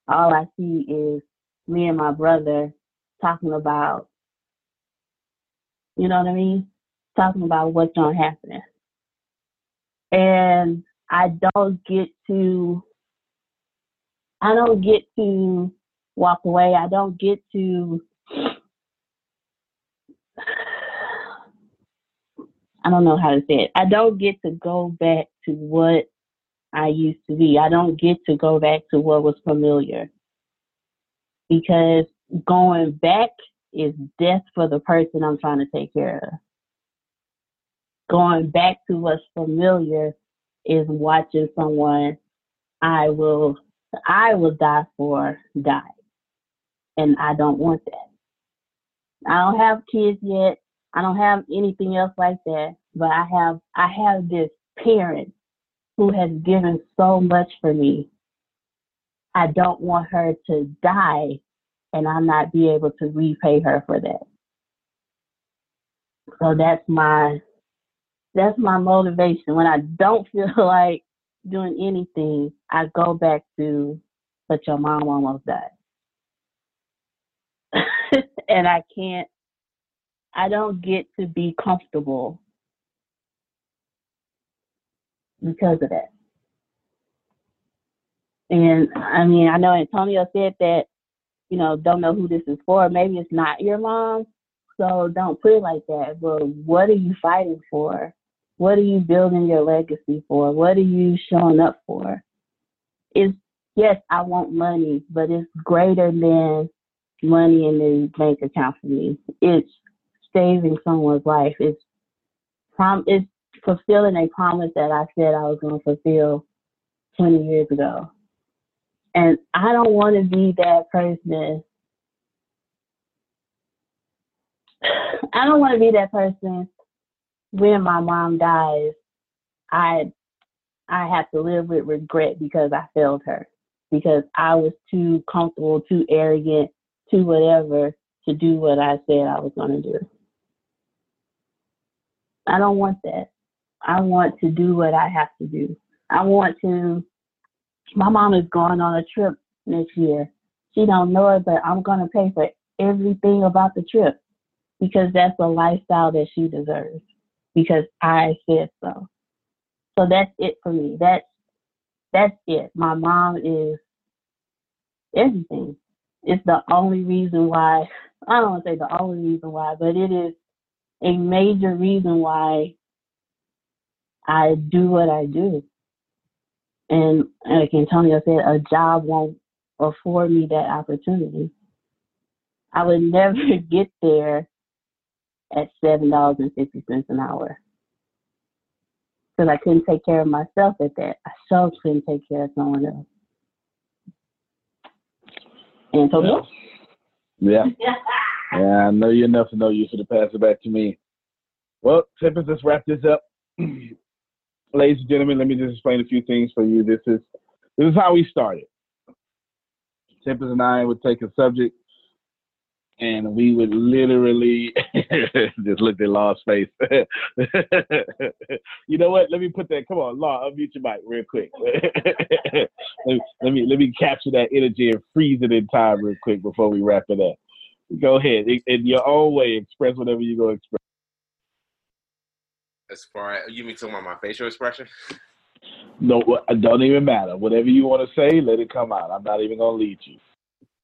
All I see is me and my brother talking about, you know what I mean? Talking about what's to happen. And I don't get to, I don't get to walk away. I don't get to, I don't know how to say it. I don't get to go back to what I used to be. I don't get to go back to what was familiar because going back is death for the person I'm trying to take care of. Going back to what's familiar is watching someone I will I will die for die. And I don't want that. I don't have kids yet. I don't have anything else like that, but I have I have this parent who has given so much for me. I don't want her to die and I not be able to repay her for that. So that's my that's my motivation. When I don't feel like doing anything, I go back to but your mom almost died. and I can't. I don't get to be comfortable because of that. And I mean, I know Antonio said that, you know, don't know who this is for. Maybe it's not your mom, so don't put it like that. But what are you fighting for? What are you building your legacy for? What are you showing up for? It's yes, I want money, but it's greater than money in the bank account for me. It's saving someone's life. It's prom it's fulfilling a promise that I said I was going to fulfill 20 years ago. And I don't want to be that person. I don't want to be that person when my mom dies. I I have to live with regret because I failed her because I was too comfortable, too arrogant, too whatever to do what I said I was going to do. I don't want that. I want to do what I have to do. I want to. My mom is going on a trip next year. She don't know it, but I'm going to pay for everything about the trip because that's a lifestyle that she deserves because I said so. So that's it for me. That's that's it. My mom is everything. It's the only reason why I don't want to say the only reason why, but it is a major reason why I do what I do. And like Antonio said, a job won't afford me that opportunity. I would never get there at seven dollars and fifty cents an hour because I couldn't take care of myself at that. I so couldn't take care of someone else. Antonio. Yeah. yeah, I know you enough to know you should have passed it back to me. Well, Tempest, let's wrap this up. Ladies and gentlemen, let me just explain a few things for you. This is this is how we started. Tempest and I would take a subject and we would literally just look at Law's face. you know what? Let me put that. Come on, Law, unmute your mic real quick. let, me, let me let me capture that energy and freeze it in time real quick before we wrap it up. Go ahead, in your own way, express whatever you're gonna express. As far as you mean talking about my facial expression? No, it don't even matter. Whatever you want to say, let it come out. I'm not even gonna lead you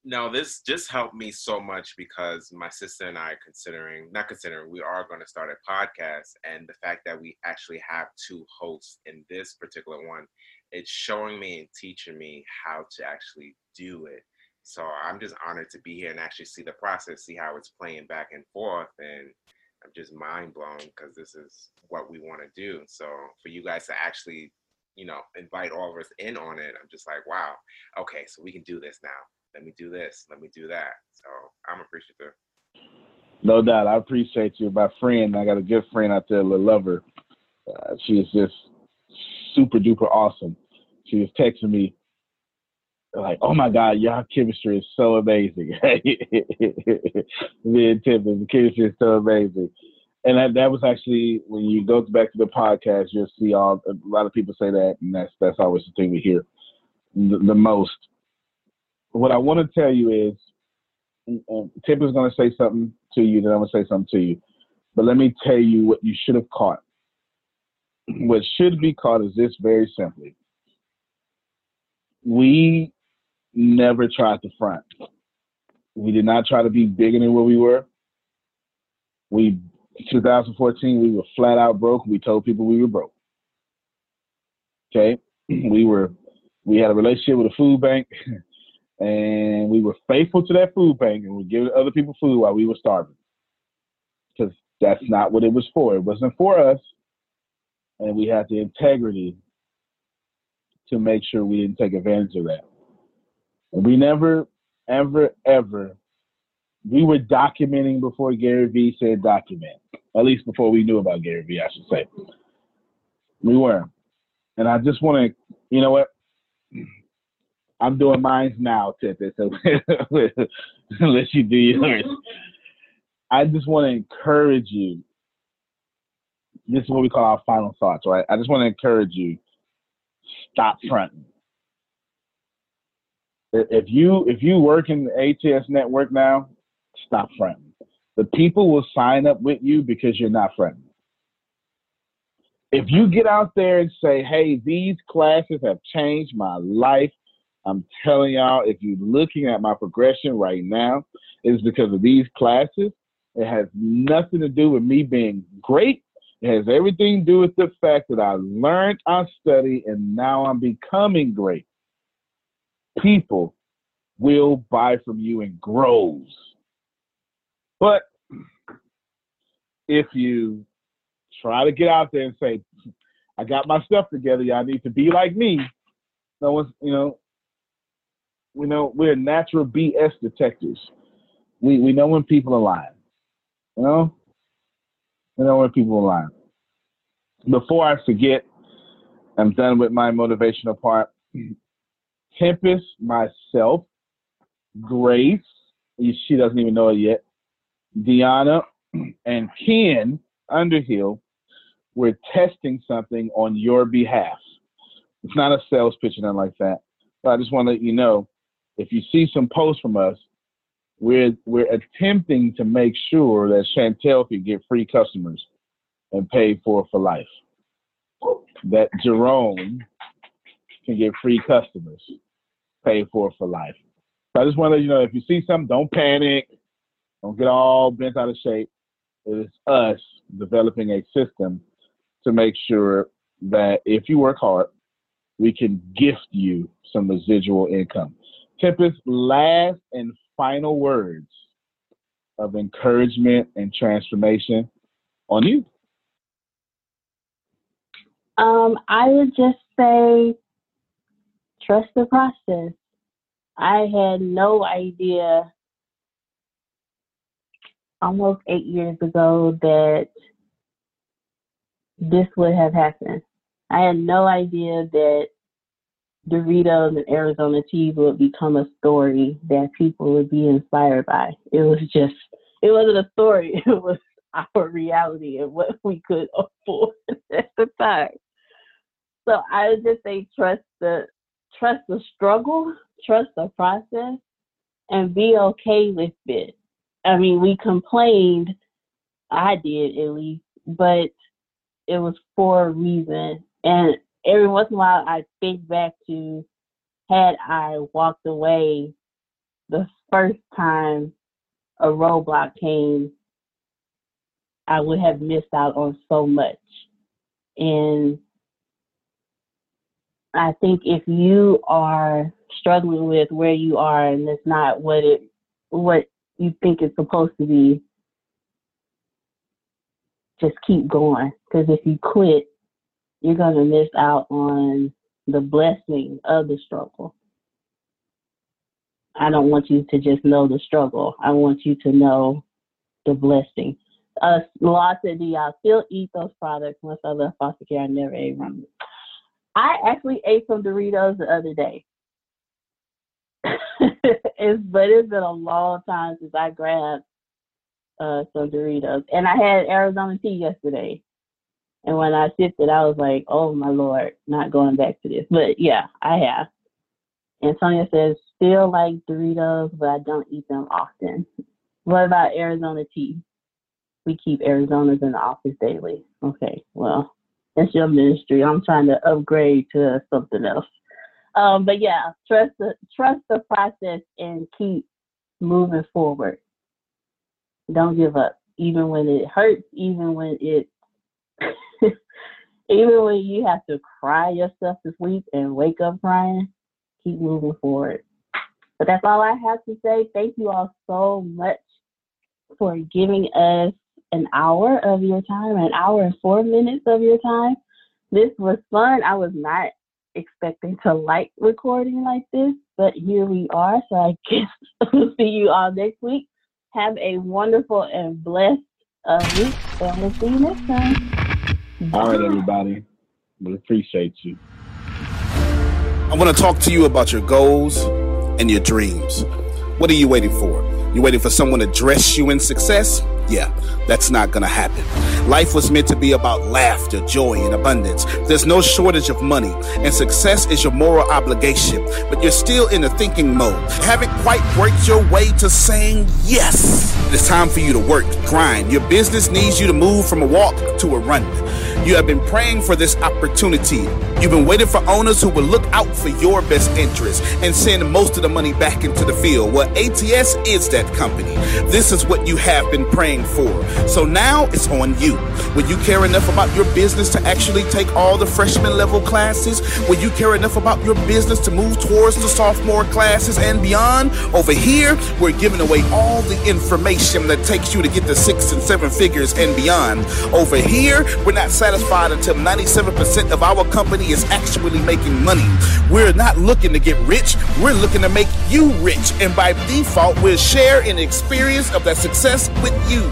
no, this just helped me so much because my sister and I are considering, not considering, we are going to start a podcast. And the fact that we actually have two hosts in this particular one, it's showing me and teaching me how to actually do it. So I'm just honored to be here and actually see the process, see how it's playing back and forth. And I'm just mind blown because this is what we want to do. So for you guys to actually, you know, invite all of us in on it, I'm just like, wow, okay, so we can do this now let me do this, let me do that. So I'm appreciative. No doubt. I appreciate you. My friend, I got a good friend out there, Lil Lover. Uh, she is just super duper awesome. She was texting me like, "Oh my God, y'all chemistry is so amazing." me and Tim, the chemistry is so amazing. And that, that was actually when you go back to the podcast, you'll see all a lot of people say that, and that's that's always the thing we hear the, the most what I want to tell you is, um, is going to say something to you, then I'm going to say something to you. But let me tell you what you should have caught. What should be caught is this very simply. We never tried to front. We did not try to be bigger than what we were. We 2014 we were flat out broke. We told people we were broke. Okay, we were we had a relationship with a food bank. and we were faithful to that food bank and we giving other people food while we were starving. Because that's not what it was for. It wasn't for us. And we had the integrity to make sure we didn't take advantage of that. And we never, ever, ever, we were documenting before Gary Vee said document. At least before we knew about Gary Vee, I should say. We were. And I just want to, you know what? I'm doing mine now, Tippet. So let you do yours. I just want to encourage you. This is what we call our final thoughts, right? I just want to encourage you. Stop fronting. If you if you work in the ATS network now, stop fronting. The people will sign up with you because you're not fronting. If you get out there and say, hey, these classes have changed my life, I'm telling y'all, if you're looking at my progression right now, it's because of these classes. It has nothing to do with me being great. It has everything to do with the fact that I learned, I studied, and now I'm becoming great. People will buy from you in groves. But if you try to get out there and say, I got my stuff together, y'all need to be like me, no one's, you know, we know we're natural BS detectors. We we know when people are lying. You know? We know when people are lying. Before I forget, I'm done with my motivational part. Tempest, myself, Grace, she doesn't even know it yet, Deanna, and Ken Underhill, we're testing something on your behalf. It's not a sales pitch or nothing like that. But I just want to let you know if you see some posts from us, we're we're attempting to make sure that Chantel can get free customers and pay for for life. That Jerome can get free customers, pay for for life. So I just want to, you know, if you see something, don't panic, don't get all bent out of shape. It is us developing a system to make sure that if you work hard, we can gift you some residual income. Tempest, last and final words of encouragement and transformation on you. Um, I would just say trust the process. I had no idea almost eight years ago that this would have happened. I had no idea that Doritos and Arizona cheese would become a story that people would be inspired by. It was just, it wasn't a story. It was our reality and what we could afford at the time. So I would just say trust the trust the struggle, trust the process, and be okay with it. I mean, we complained, I did at least, but it was for a reason. And every once in a while I think back to had I walked away the first time a roadblock came, I would have missed out on so much. And I think if you are struggling with where you are and it's not what it what you think it's supposed to be, just keep going. Because if you quit, you're going to miss out on the blessing of the struggle. I don't want you to just know the struggle. I want you to know the blessing. Uh, Law said, do y'all still eat those products? Once I left foster care, I never ate them. I actually ate some Doritos the other day. it's, but it's been a long time since I grabbed uh, some Doritos. And I had Arizona tea yesterday. And when I it, I was like, oh my lord, not going back to this. But yeah, I have. And Sonia says, still like Doritos, but I don't eat them often. What about Arizona tea? We keep Arizonas in the office daily. Okay, well, that's your ministry. I'm trying to upgrade to something else. Um, but yeah, trust the trust the process and keep moving forward. Don't give up, even when it hurts, even when it even when you have to cry yourself to sleep and wake up crying, keep moving forward. But that's all I have to say. Thank you all so much for giving us an hour of your time, an hour and four minutes of your time. This was fun. I was not expecting to like recording like this, but here we are. So I guess we'll see you all next week. Have a wonderful and blessed uh, week, and we'll see you next time. All right, everybody. We appreciate you. I want to talk to you about your goals and your dreams. What are you waiting for? You waiting for someone to dress you in success? Yeah, that's not gonna happen. Life was meant to be about laughter, joy, and abundance. There's no shortage of money, and success is your moral obligation, but you're still in the thinking mode. Haven't quite worked your way to saying yes. It's time for you to work, grind. Your business needs you to move from a walk to a run. You have been praying for this opportunity. You've been waiting for owners who will look out for your best interests and send most of the money back into the field. Well, ATS is that company. This is what you have been praying for. So now it's on you. Will you care enough about your business to actually take all the freshman level classes? Will you care enough about your business to move towards the sophomore classes and beyond? Over here, we're giving away all the information that takes you to get the six and seven figures and beyond. Over here, we're not satisfied until 97% of our company is actually making money. We're not looking to get rich, we're looking to make you rich. And by default, we'll share an experience of that success with you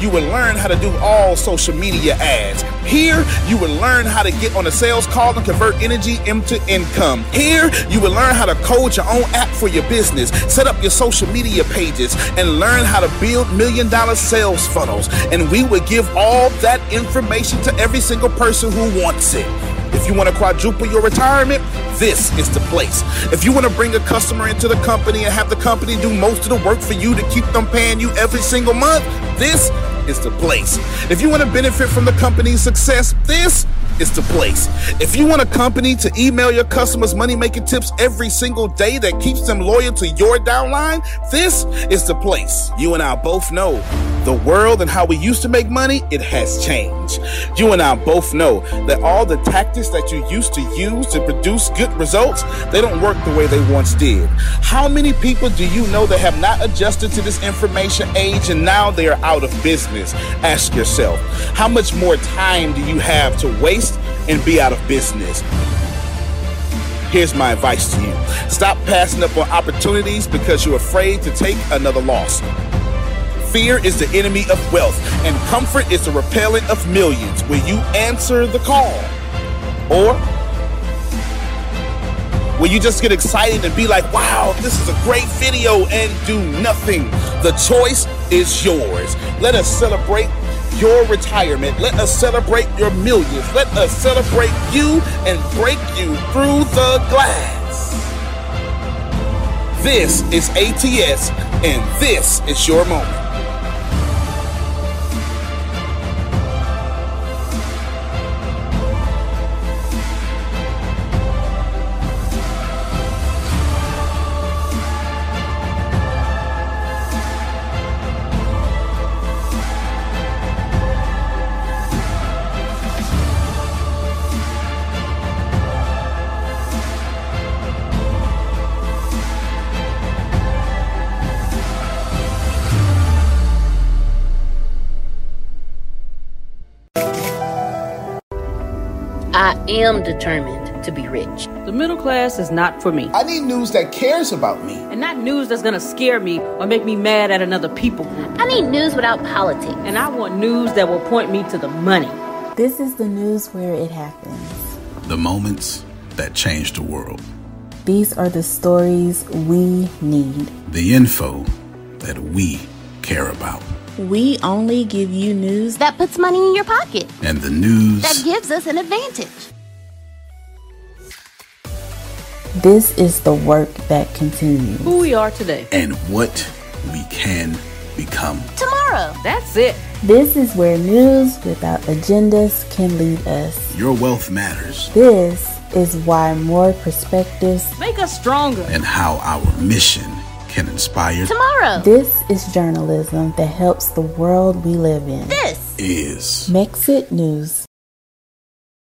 you will learn how to do all social media ads. Here, you will learn how to get on a sales call and convert energy into income. Here, you will learn how to code your own app for your business, set up your social media pages, and learn how to build million dollar sales funnels. And we will give all that information to every single person who wants it. If you want to quadruple your retirement, this is the place. If you want to bring a customer into the company and have the company do most of the work for you to keep them paying you every single month, this is the place. If you want to benefit from the company's success, this is the place. If you want a company to email your customers money making tips every single day that keeps them loyal to your downline, this is the place. You and I both know the world and how we used to make money, it has changed. You and I both know that all the tactics that you used to use to produce good results, they don't work the way they once did. How many people do you know that have not adjusted to this information age and now they are out of business? Ask yourself, how much more time do you have to waste and be out of business? Here's my advice to you stop passing up on opportunities because you're afraid to take another loss. Fear is the enemy of wealth, and comfort is the repellent of millions. Will you answer the call? Or will you just get excited and be like, wow, this is a great video and do nothing? The choice is yours. Let us celebrate your retirement. Let us celebrate your millions. Let us celebrate you and break you through the glass. This is ATS, and this is your moment. Am determined to be rich. The middle class is not for me. I need news that cares about me. And not news that's gonna scare me or make me mad at another people group. I need news without politics. And I want news that will point me to the money. This is the news where it happens. The moments that change the world. These are the stories we need. The info that we care about. We only give you news that puts money in your pocket. And the news that gives us an advantage. This is the work that continues. Who we are today. And what we can become. Tomorrow. That's it. This is where news without agendas can lead us. Your wealth matters. This is why more perspectives make us stronger. And how our mission can inspire tomorrow. This is journalism that helps the world we live in. This is Mexit News.